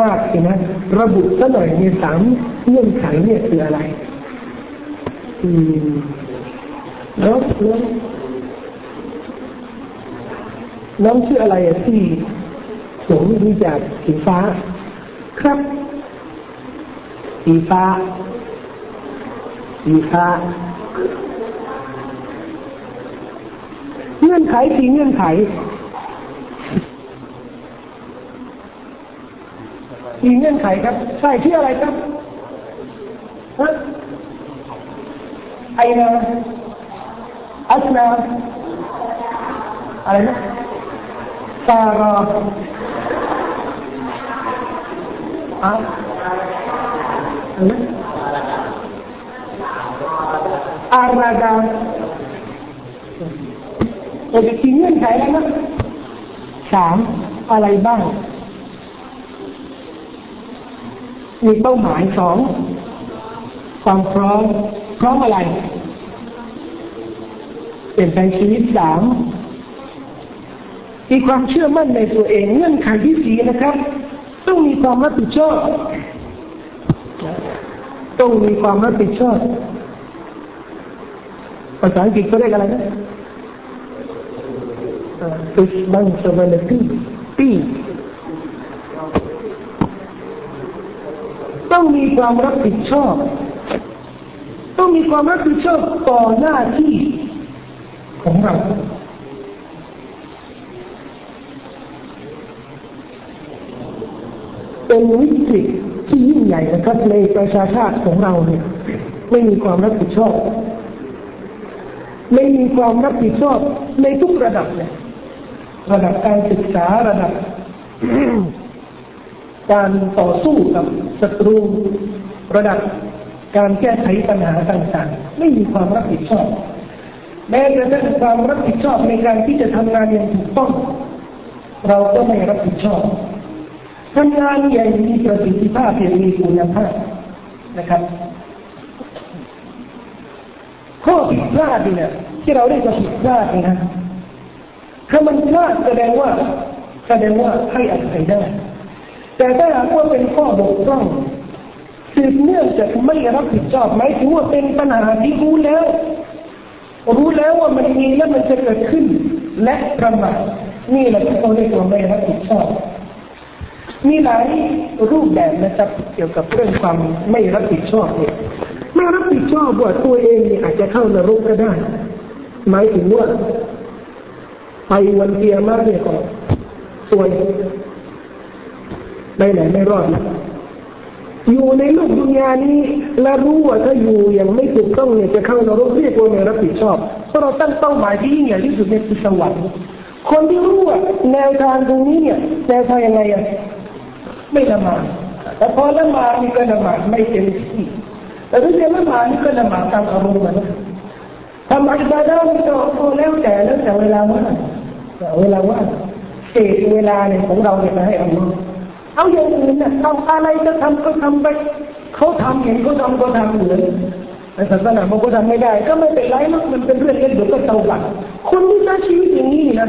มากเลยนะระบุซะหน่อยเนี่ยสามเงื่อนไขเนี่ยคืออะไร อืมแล้วแล้วน้องชื่ออะไรอะที่ สงรู้จักสีฟ้า ครับ สีฟ้า สีฟ้า เงื่อนไขสีเงื่อนไขสีเงื่อนไขครับใช่ชื่ออะไรครับฮะไอนาอัสนาอะไรนะ ซาราออะอาราดาโอเคสี่เงื่อนไขแล้วนะสามอะไรบ้าง มีเป้าหมายสองความพร้อมพร้อมอะไร เปลี่ยนแปลงชีวิตสาม มีความเชื่อมั่นในตัวเองเงื่อนไขที่สี่นะครับ ต้องมีความรับผิดชอบ ต้องมีความรับผิดชอบ ภาษาอังกฤษเขาเรียกอะไรนะ responsibility ปีต้องมีความรับผิดชอบ ต้องมีความรับผิดชอบต่อหน้าที่ของเรา เป็นวิกฤตที่ยิ่งใหญ่นะครับในประชาชาติของเราเนี่ย ไม่มีความรับผิดชอบ ไม่มีความรับผิดชอบในทุกระดับเนี่ยระดับการศึกษาระดับ การต่อสู้กับศัตรู ระดับการแก้ไขปัญหาต่างๆ ไม่มีความรับผิดชอบ แม้แต่ทั้งความรับผิดชอบในการที่จะทำงานอย่างถูกต้อง เราก็ไม่รับผิดชอบ ทำงานอย่างมีประสิทธิภาพอย่างมีคุณภาพนะครับข้อผิดพลาดเนี่ยที่เราได้จะผิดพลาดนะถ้ามันพลาดแสดงว่า แสดงว่าให้อภัยได้ แต่ถ้าหากว่าเป็นข้อบกพร่องสืบเนื่องจากไม่รับผิดชอบหมายถึงว่าเป็นปัญหาที่รู้แล้ว รู้แล้วว่ามันมีและมันจะเกิดขึ้น และประมาทนี่แหละที่เขาเรียกว่าไม่รับผิดชอบ มีหลายรูปแบบนะครับ เกี่ยวกับเรื่องความไม่รับผิดชอบเนี่ยไม่รับผิดชอบว่าตัวเองเนี่ยอาจจะเข้านรกก็ได้ หมายถึงว่าไปวันเกียร์มากเนี่ยก็สวยไปไหนไม่รอดนะอยู่ในโลกดุนยานี้และรู้ว่าถ้าอยู่อย่างไม่ถูกต้องเนี่ยจะเข้านรกเรียกว่าไม่รับผิดชอบเพราะเราตั้งเป้าหมายที่ยิ่งใหญ่ที่สุดในคือสวรรค์คนที่รู้ว่าแนวทางตรงนี้เนี่ยแนวทางยังไงอะ ไม่ละหมาดแต่พอละหมาดนี่ก็ละหมาดไม่เต็มที่แต่ถ้าจะละหมาดนี่ก็ละหมาดตามอารมณ์มันทำอิบาดะนี่ก็แล้วแต่แล้วแต่เวลาว่างเวลาว่างเศษเวลาเนี่ยของเราเนี่ยมาให้อัลลอฮ์เอาอย่างอื่นนะเอาอะไรจะทำก็ทำไปเขาทำเห็นเขาทำก็ทำเหมือนแต่ศาสนามันก็ทำไม่ได้ ก็ไม่เป็นไรหรอกมันเป็นเรื่องเล็กเดี๋ยวก็เตาบัตคนที่ใช้ชีวิตอย่างนี้นะ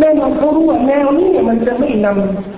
แน่นอนเขารู้ว่าแนวนี้เนี่ยมันจะไม่นำ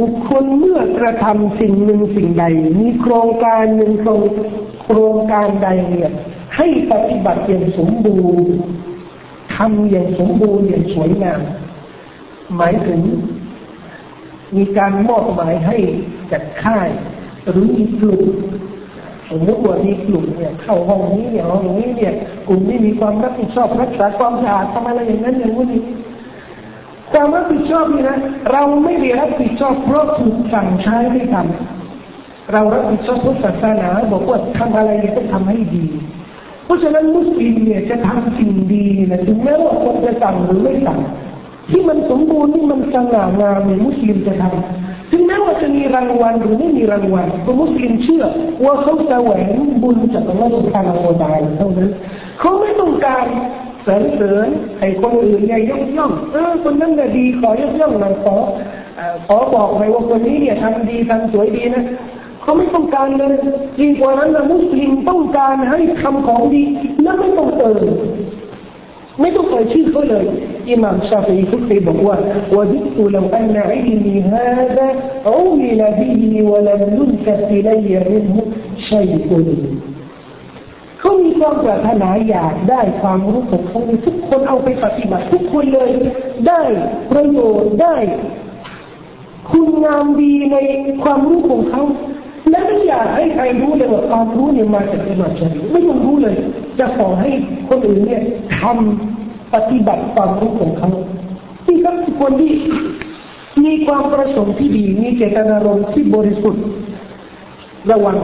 บุคคลเมื่อกระทำสิ่งหนึ่งสิ่งใด มีโครงการหนึ่งโครงโครงการใดเนี่ยให้ปฏิบัติอย่างสมบูรณ์ทำอย่างสมบูรณ์อย่างสวยงาม หมายถึง มีการมอบหมายให้จัดค่าย หรือมีกลุ่มสมมติว่ามีกลุ่มเนี่ย เข้าห้องนี้เนี่ยห้องนี้เนี่ย กลุ่มนี้มีความรับผิดชอบรักษาความสะอาดทำอะไรอย่างนั้นอย่างนี้ ความรับผิดชอบนี่นะเราไม่ได้รับผิดชอบเพราะถูกสั่งใช้ให้ทำเรารับผิดชอบเพราะศาสนาบอกว่าทำอะไรต้องทำให้ดี เพราะฉะนั้นมุสลิมเนี่ยจะทำสิ่งดีนะถึงแม้ว่าคนจะสั่งหรือไม่สั่งที่มันสมบูรณ์ที่มันสง่างามเนี่ยมุสลิมจะทำถึงแม้ว่าจะมีรางวัลหรือไม่มีรางวัลก็มุสลิมเชื่อว่าเขาแสวงบุญจากอัลลอฮฺสุบฮานาอูตาลเท่านั้นเขาไม่ต้องการ สรรเสริญให้คนอื่นเนี่ยยกย่องเออคนนั้นน่ะดีขอยกย่องหน่อยขอขอบอกหน่อยว่าคนนี้เนี่ยทำดีทำสวยดีนะเขาไม่ต้องการเลยจริงกว่านั้นนะมุสลิมต้องการให้ทำของดีและไม่ต้องเติมไม่ต้องเอ่ยชื่อเขาเลยอิหม่ามชาฟีทุกทีบอกว่าวดิตลวอันอิลมีฮาดะอูมิลบิฮิวะลัมยุนกะอิลัยมินฮุชัยอุน เขามีความปรารถนาอยากได้ความรู้ของทุกคนเอาไปปฏิบัติทุกคนเลย ได้ประโยชน์ได้คุณงามดีในความรู้ของเขาและไม่อยากให้ใครรู้เลยว่าความรู้เนี่ยมาจากอิมามชาฟีไม่ต้องรู้เลย จะขอให้คนอื่นเนี่ยทำปฏิบัติความรู้ของเขาที่ครับคนที่มีความประสงค์ที่ดี มีเจตนารมณ์ที่บริสุทธิ์ระวัง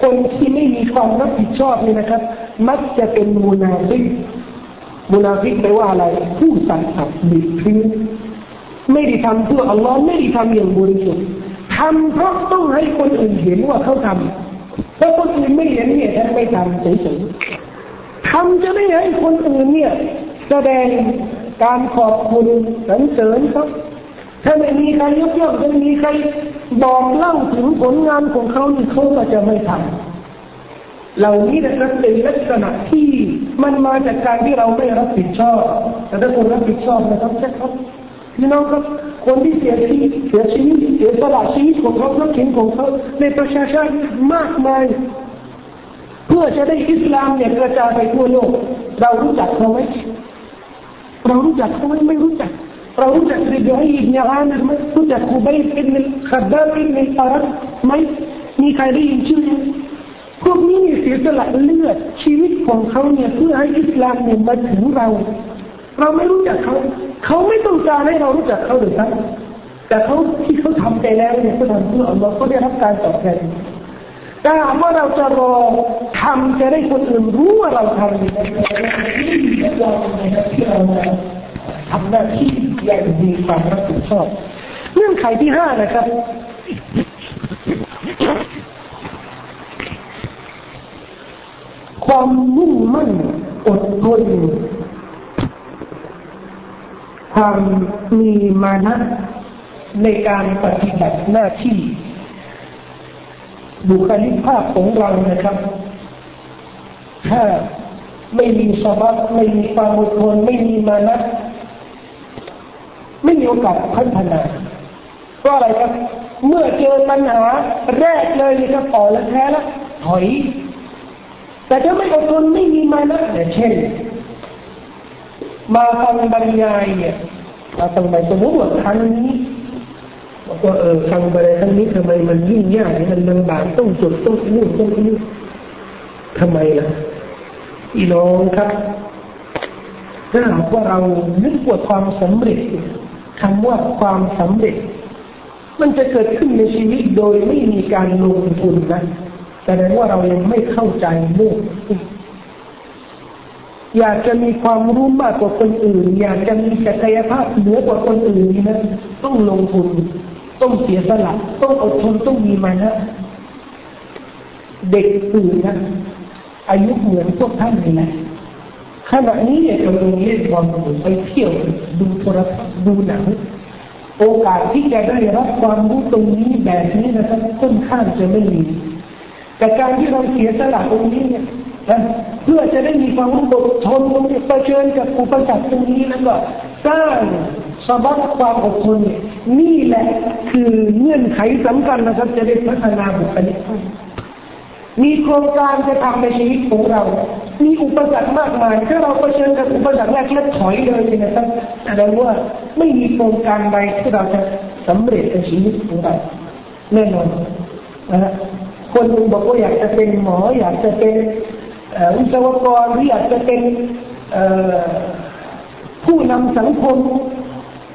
คนที่ไม่มีความรับผิดชอบนี่นะครับ มักจะเป็นمنافق منافق แปลว่าอะไร ผู้สัตย์สัตย์บิดพริ้งไม่ได้ทำเพื่ออัลลอฮ์ไม่ได้ทำอย่างบริสุทธิ์ทำเพราะต้องให้คนอื่นเห็นว่าเขาทำถ้าคนอื่นไม่เห็นเนี่ยท่านไม่ทำเฉยๆทำจะไม่ให้คนอื่นเนี่ย แสดงการขอบคุณสรรเสริญเขา ถ้าไม่มีใครยกย่องจะมีใครบอกเล่าถึงผลงานของเขานี่เขาก็จะไม่ทำเหล่านี้นะครับเป็นลักษณะที่มันมาจากการที่เราไม่รับผิดชอบ แต่ถ้าคนรับผิดชอบนะครับใช่ครับพี่น้องครับคนที่เสียชีวิตเสียชีวิตเสียสละชีวิตของเขาทรัพย์สินของเขาในประชาชาติมากมาย เพื่อจะได้อิสลามเนี่ยกระจายไปทั่วโลก เรารู้จักเขาไหมเรารู้จักเขาไหมไม่รู้จัก เรารู้จักริบอีอิบเนอามิรไหมรู้จักคูบัยอิบเนขัดดาอิบเนอารัตไหมมีใครได้ยินชื่อพวกนี้เนี่ยเสียสละเลือดชีวิตของเขาเนี่ยเพื่อให้อิสลามเนี่ยมาถึงเรา เราไม่รู้จักเขา เขาไม่ต้องการให้เรารู้จักเขาหรือครับแต่เขาที่เขาทำไปแล้วเนี่ยเขาทำเพื่ออัลลอฮ์เขาได้รับการตอบแทนแต่เมื่อเราจะรอทำจะได้คนอื่นรู้ว่าเราทำเนี่ยเราที่เรา ทำหน้าที่อย่างมีความรับผิดชอบเงื่อนไขที่ห้านะครับความมุ่งมั่นอดทนความมีมานะในการปฏิบัติหน้าที่ บุคลิกภาพของเรานะครับ ถ้าไม่มีสมาธิไม่มีความอดทนไม่มีมานะ ไม่มีโอกาสพัฒนาเพราะอะไรครับ เมื่อเจอปัญหาแรกเลยนี่ครับอ่อนและแพ้แล้วถอย แต่ถ้าไม่อดทนไม่มีมานะเช่น มาฟังบรรยายเนี่ยมาฟังบรรยายสมมติว่าครั้งนี้บอกว่าเออฟังบรรยายครั้งนี้ทำไมมันยิ่งยากมันลำบากต้องจดต้องนู่นต้องนี่ทำไมล่ะพี่น้องครับถ้าหากว่าเรานึกว่าความสำเร็จ คำว่าความสำเร็จ มันจะเกิดขึ้นในชีวิตโดยไม่มีการลงทุนนะแสดงว่าเรายังไม่เข้าใจโลกอยากจะมีความรู้มากกว่าคนอื่น อยากจะมีศักยภาพเหนือกว่าคนอื่นนี่นะต้องลงทุน ต้องเสียสละ ต้องอดทนต้องมีมานะ เด็กตื่นนะอายุเหมือนพวกท่านนี่แหละขณะนี้เนี่ยกำลังเล่นบอลไปเที่ยวดูโทรทัศน์ ดูหนังโอกาสที่จะได้รับความรู้ตรงนี้แบบนี้นะครับค่อนข้างจะไม่มี แต่การที่เราเสียสละตรงนี้เนี่ยเพื่อจะได้มีความรู้อดทนตรงนี้เผชิญกับอุปสรรคตรงนี้แล้วก็สร้างสบับความอดทนนี่แหละคือเงื่อนไขสำคัญนะครับ จะได้พัฒนาบุคลิก มีโครงการจะทำในชีวิตของเรา มีอุปสรรคมากมาย ถ้าเราเผชิญกับอุปสรรคแรกแล้วถอยเลยนะครับแสดงว่าไม่มีโครงการใดที่เราจะสำเร็จในชีวิตของเราแน่นอนนะฮะคนหนึ่งบอกว่าอยากจะเป็นหมอ อยากจะเป็นวิศวกรหรืออยากจะเป็นผู้นำสังคม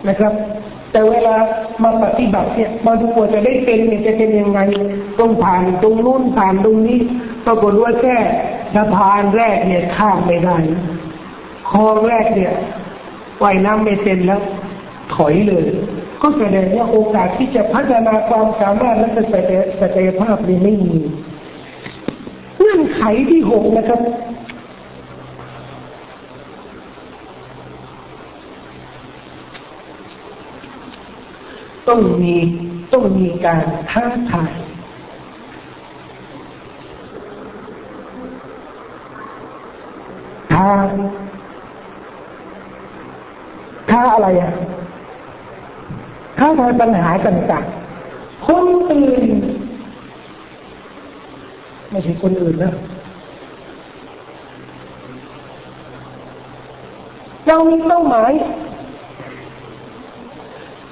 นะครับ แต่เวลามาปฏิบัติเนี่ยมาดูว่าจะได้เป็นเนี่ยจะเป็นยังไงต้องผ่านตรงนู้นผ่านตรงนี้ปรากฏว่าแค่สะพานแรกเนี่ยข้ามไม่ได้คลองแรกเนี่ยว่ายน้ำไม่เป็นแล้ว ถอยเลย ก็แสดงว่าโอกาสที่จะพัฒนาความสามารถและศักยภาพนี่ไม่มีเงื่อนไขที่หกนะครับ ต้องมีต้องมีการท้าทายท้าท้าอะไรอะท้าทายปัญหาต่างๆคนอื่นไม่ใช่คนอื่นนะเรามีเป้าหมาย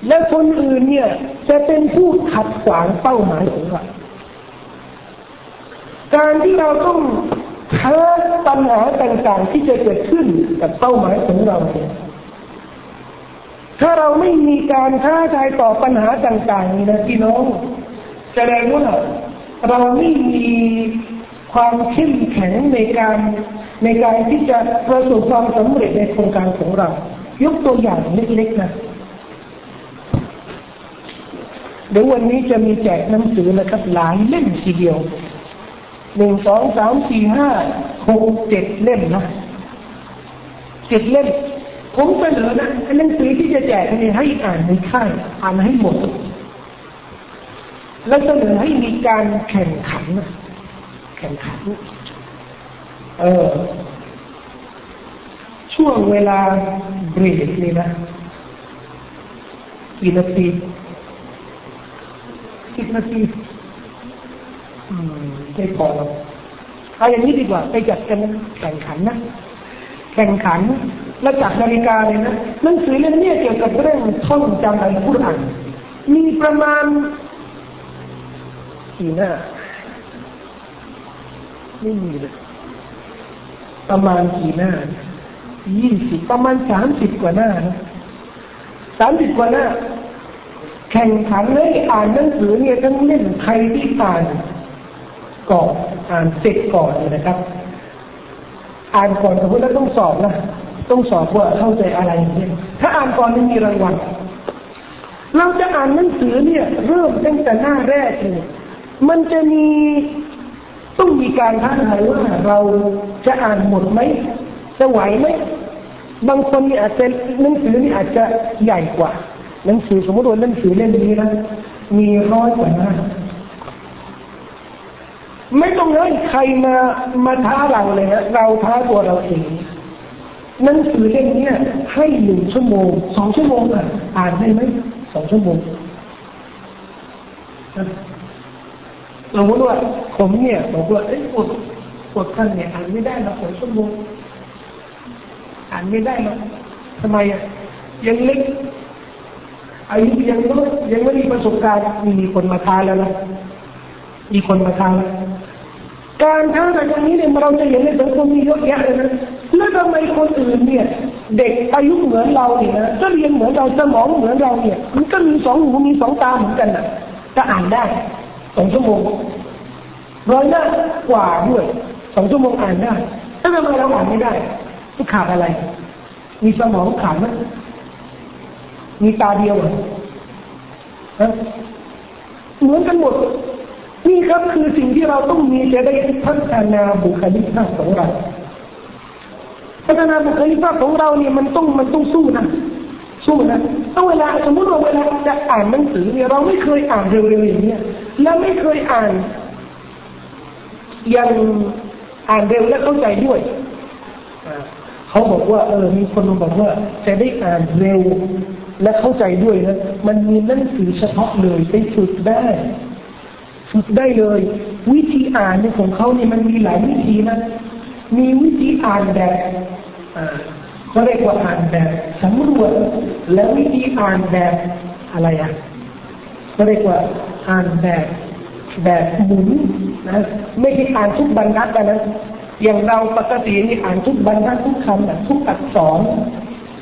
และคนอื่นเนี่ยจะเป็นผู้ขัดขวางเป้าหมายของเราการที่เราต้องท้าปัญหาต่างๆที่จะเกิดขึ้นกับเป้าหมายของเราเนี่ยถ้าเราไม่มีการท้าทายต่อปัญหาต่างๆนี่นะพี่น้องแสดงว่าเราไม่มีความเข้มแข็งในการในการที่จะประสบความสำเร็จในโครงการของเรา ยกตัวอย่างเล็กๆนะเดี๋ยววันนี้จะมีแจกหนังสือนะครับ หลายเล่มทีเดียวหนึ่งสองสามสี่ห้าหกเจ็ดเล่มนะเจ็ดเล่ม ผมเสนอนะหนังสือที่จะแจกนี่ให้อ่านในค่ายอ่านให้หมด แล้วเสนอให้มีการแข่งขันนะแข่งขันเออ ช่วงเวลาเบรกนี่นะกี่นาที สิบนาทีไม่พออกเอาอย่างนี้ดีกว่า ไปจัดกันแข่งขันนะ แข่งขัน แล้วจัดนาฬิกาเลยนะหนังสือเล่มนี้เกี่ยวกับเรื่องท่องจำอัลกุรอานมีประมาณกี่หน้าไม่มีเลยประมาณกี่หน้ายี่สิบประมาณสามสิบกว่าหน้านะสามสิบกว่าหน้า แข่งขันเลยอ่านหนังสือเนี่ยทั้งเล่นใครที่อ่านก่อนอ่านเสร็จก่อนนะครับ อ่านก่อนสมมติแล้วต้องสอบนะต้องสอบว่าเข้าใจอะไรเนี่ยถ้าอ่านก่อนไม่มีรางวัลเราจะอ่านหนังสือเนี่ย เริ่มตั้งแต่หน้าแรกเลยมันจะมีต้องมีการท้าทายว่าเราจะอ่านหมดไหมจะไหวไหมบางคนนี่อาจจะหนังสือนี่อาจจะใหญ่กว่า หนังสือสมมติว่าหนังสือเล่มนี้นะมีร้อยกว่าหน้าไม่ต้องให้ใครมามาท้าเราเลยนะเราท้าตัวเราเองหนังสือเล่มนี้ให้หนึ่งชั่วโมงสองชั่วโมงอะอ่านได้ไหมสองชั่วโมงสมมติว่าผมเนี่ยบอกว่าเอ้ยปวดปวดท่านเนี่ยอ่านไม่ได้หรอกสองชั่วโมงอ่านไม่ได้หรอกทำไมอะยังเล็ก อายุยังน้อยยังไม่มีประสบการณ์มีคนมาทานแล้วนะมีคนมาทานแล้วการท้าทายตรงนี้เนี่ยเราจะเห็นในสังคมมีเยอะแยะเลยนะแล้วทำไมคนอื่นเนี่ย เด็กอายุเหมือนเราเนี่ยนะก็เรียนเหมือนเราสมองเหมือนเราเนี่ย มันก็มีสองหูมีสองตาเหมือนกันนะจะอ่านได้สองชั่วโมงร้อยหน้ากว่าด้วยสองชั่วโมงอ่านได้ถ้าทำไมเราอ่านไม่ได้ขาดอะไร มีสมองขาดไหม มีตาเดียวเหรอเหมือนกันหมด นี่ครับคือสิ่งที่เราต้องมีจะได้พัฒนาบุคลิกภาพของเราพัฒนาบุคลิกภาพของเราเนี่ยมันต้องมันต้องสู้นะสู้นะถ้าเวลาสมมติว่าเวลาจะอ่านหนังสือเนี่ยเราไม่เคยอ่านเร็วๆอย่างนี้และไม่เคยอ่านยังอ่านเร็วและเข้าใจด้วยเขาบอกว่าเออมีคนมาบอกว่าจะได้อ่านเร็ว และเข้าใจด้วยนะ มันมีหนังสือเฉพาะเลยไปฝึกได้ ฝึกได้เลย วิธีอ่านในของเขาเนี่ยมันมีหลายวิธีนะ มีวิธีอ่านแบบเขาเรียกว่าอ่านแบบสำรวจและวิธีอ่านแบบอะไรอะเขาเรียกว่าอ่านแบบแบบหมุนนะไม่ใช่อ่านทุกบรรทัดนะอย่างเราปกตินี่อ่านทุกบรรทัดทุกคำนะทุกอักษร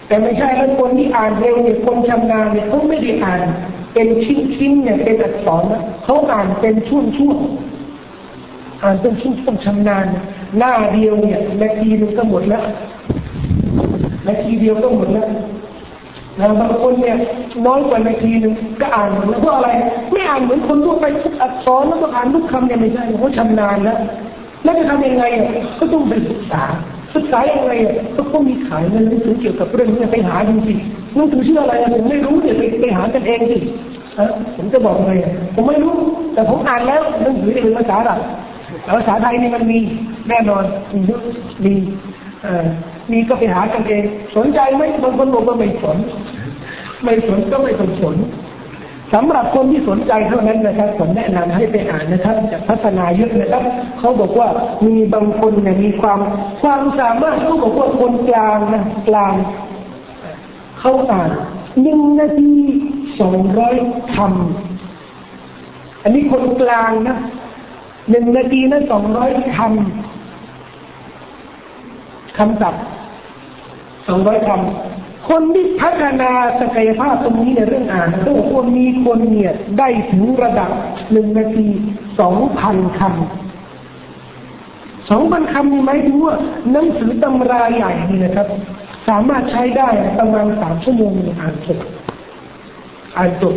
แต่ไม่ใช่แล้วคนที่อ่านเร็วเนี่ยคนชำนาญเนี่ยเขาไม่ได้อ่าน เป็นชิ้นๆเนี่ยเป็นอักษรนะเขาอ่านเป็นช่วงๆอ่านเป็นช่วงๆชำนาญ หน้าเดียวเนี่ยนาทีนึงก็หมดแล้วนาทีเดียวก็หมดแล้วนะบางคนเนี่ยน้อยกว่านาทีนึงก็อ่านแล้วเพราะอะไร ไม่อ่านเหมือนคนทั่วไปทุกอักษรแล้วก็อ่านทุกคำเนี่ยไม่ใช่เขาชำนาญแล้วแล้วจะทำยังไงอะก็ต้องไปศึกษา ศึกษายังไงอะก็ต้องมีขายเงินหนังสือเกี่ยวกับเรื่องนี้ไปหาดูสิหนังสือชื่ออะไรผมไม่รู้เนี่ยไปไปหากันเองสิผมจะบอกไงผมไม่รู้ แต่ผมอ่านแล้วหนังสือเป็นภาษาอังกฤษภาษาไทยนี่มันมีแน่นอนมีมีเอ่อมีก็ไปหากันเอง สนใจไหมบางคนบอกว่าไม่สน ไม่สนก็ไม่ต้องสน สำหรับคนที่สนใจเท่านั้นนะครับ ผมแนะนำให้ไปอ่านนะครับจะพัฒนาเยอะนะครับเขาบอกว่ามีบางคนเนี่ยมีความความสามารถเขาบอกว่าคนกลางนะกลางเขาอ่านหนึ่งนาทีสองร้อยคำอันนี้คนกลางนะหนึ่งนาทีนะสองร้อยคำคำศัพท์สองร้อยคำ คนที่พัฒนาศักยภาพตรงนี้ในเรื่องอ่านเขาบอกว่ามีคนเนี่ยได้ถึงระดับหนึ่งนาทีสองพันคำสองพันคำนี่หมายถึงว่าหนังสือตำราใหญ่นี่นะครับ สามารถใช้ได้ประมาณสามชั่วโมงอ่านจบอ่านจบ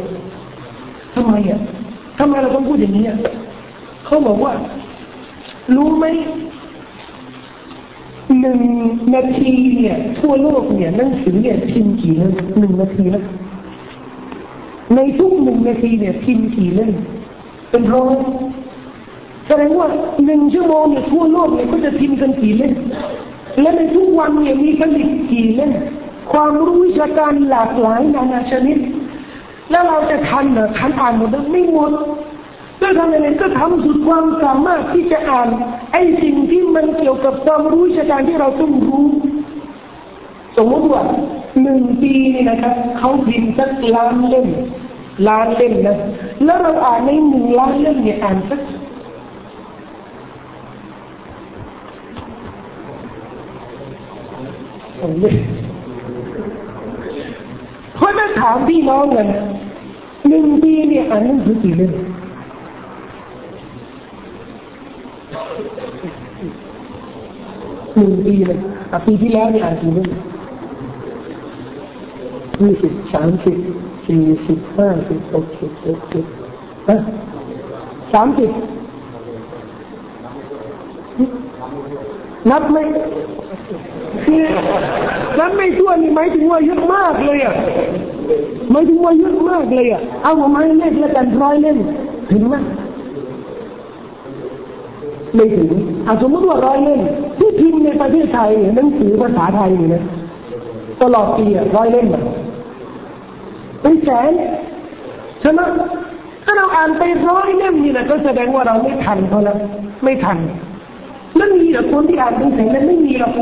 ทำไมอะทำไมเราต้องพูดอย่างนี้เขาบอกว่า รู้ไหม หนึ่งนาทีเนี่ยทั่วโลกเนี่ยหนังสือเนี่ยพิมพ์กี่เล่มหนึ่งนาทีนะในทุกหนึ่งนาทีเนี่ยพิมพ์กี่เล่มเป็นร้อยแสดงว่าหนึ่งชั่วโมงเนี่ยทั่วโลกเนี่ยก็จะพิมพ์กันกี่เล่มและในทุกวันเนี่ยมีผลิตกี่เล่มความรู้วิชาการหลากหลายนานาชนิด แล้วเราจะทันเหรอทันอ่านหมดไม่หมด ก็ทำยังไงก็ทำสุดความสามารถที่จะอ่านไอ้สิ่งที่มันเกี่ยวกับความรู้ชาการที่เราต้องรู้สมมติว่าหนึ่งปีนี่นะครับเขาพิมพ์สักล้านเล่มล้านเล่มนะแล้วเราอ่านในหนึ่งล้านเล่มเนี่ยอ่านสักผมเลยเพราะถ้าถามพี่น้องกันหนึ่งปีเนี่ยอ่านหนังสือกี่เล่ม หนึ่งปีเลยปีที่แล้วเนี่ยอ่านกี่เล่มยี่สิบสามสิบสี่สิบห้าสิบหกสิบเจ็ดสิบฮะสามสิบนับไหมคือนับไม่ทั่วนี่หมายถึงว่าเยอะมากเลยอะหมายถึงว่าเยอะมากเลยอะเอาผมให้เลขละกันร้อยเล่มถึงไหม ไม่ถึงอาสมมติว่าร้อยเล่มที่พิมพ์ในประเทศไทยหนังสือภาษาไทยเนี่ยนะตลอดปีอะร้อยเล่มเป็นแสนใช่ไหมถ้าเราอ่านไปร้อยเล่มนี่นะก็แสดงว่าเราไม่ทันเขาแล้วไม่ทันแล้วมีหรอคนที่อ่านเป็นแสนนั้นไม่มีหรอก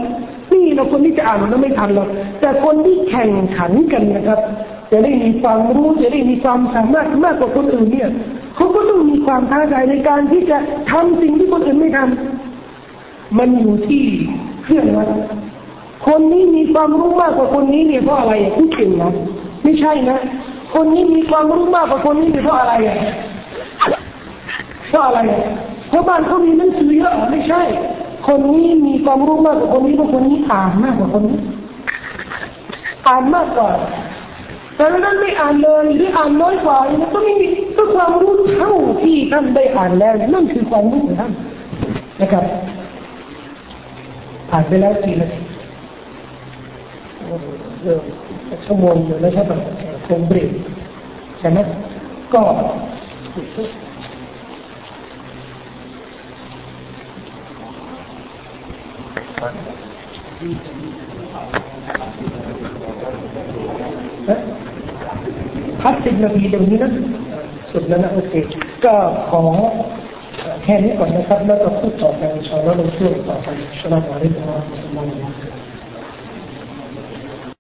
นี่เราคนที่จะอ่านมันไม่ทันหรอกแต่คนที่แข่งขันกันนะครับ จะได้มีความรู้จะได้มีความสามารถมากกว่าคนอื่นเนี่ยเขาก็ต้องมีความท้าทายในการที่จะทำสิ่งที่คนอื่นไม่ทำมันอยู่ที่เครื่องวัดคนนี้มีความรู้มากกว่าคนนี้เนี่ยเพราะอะไรอะผู้เก่งนะไม่ใช่นะ คนนี้มีความรู้มากกว่าคนนี้เนี่ยเพราะอะไรอะเพราะอะไรอะเพราะบ้านเขามีหนังสือเยอะไม่ใช่ คนนี้มีความรู้มากกว่าคนนี้เพราะคนนี้อ่านมากกว่าคนนี้อ่านมากกว่า แต่นั้นไม่อ่านเลยหรืออ่านน้อยกว่ามันก็ไม่มีก็ความรู้เท่าที่ท่านได้อ่านแล้วนั่นคือความรู้ของท่านนะครับผ่านไปแล้วกี่นาทีเชั่วโมงเดียวแล้วใช่ไหมคงเบรกใช่ไหมก็ พักสิบนาทีตรงนี้นะสุดแล้วนะโอเค ก็ขอแค่นี้ก่อนนะครับ แล้วก็พูดต่อไปชาวเราในช่วงต่อไปชาวเราอะไรกัน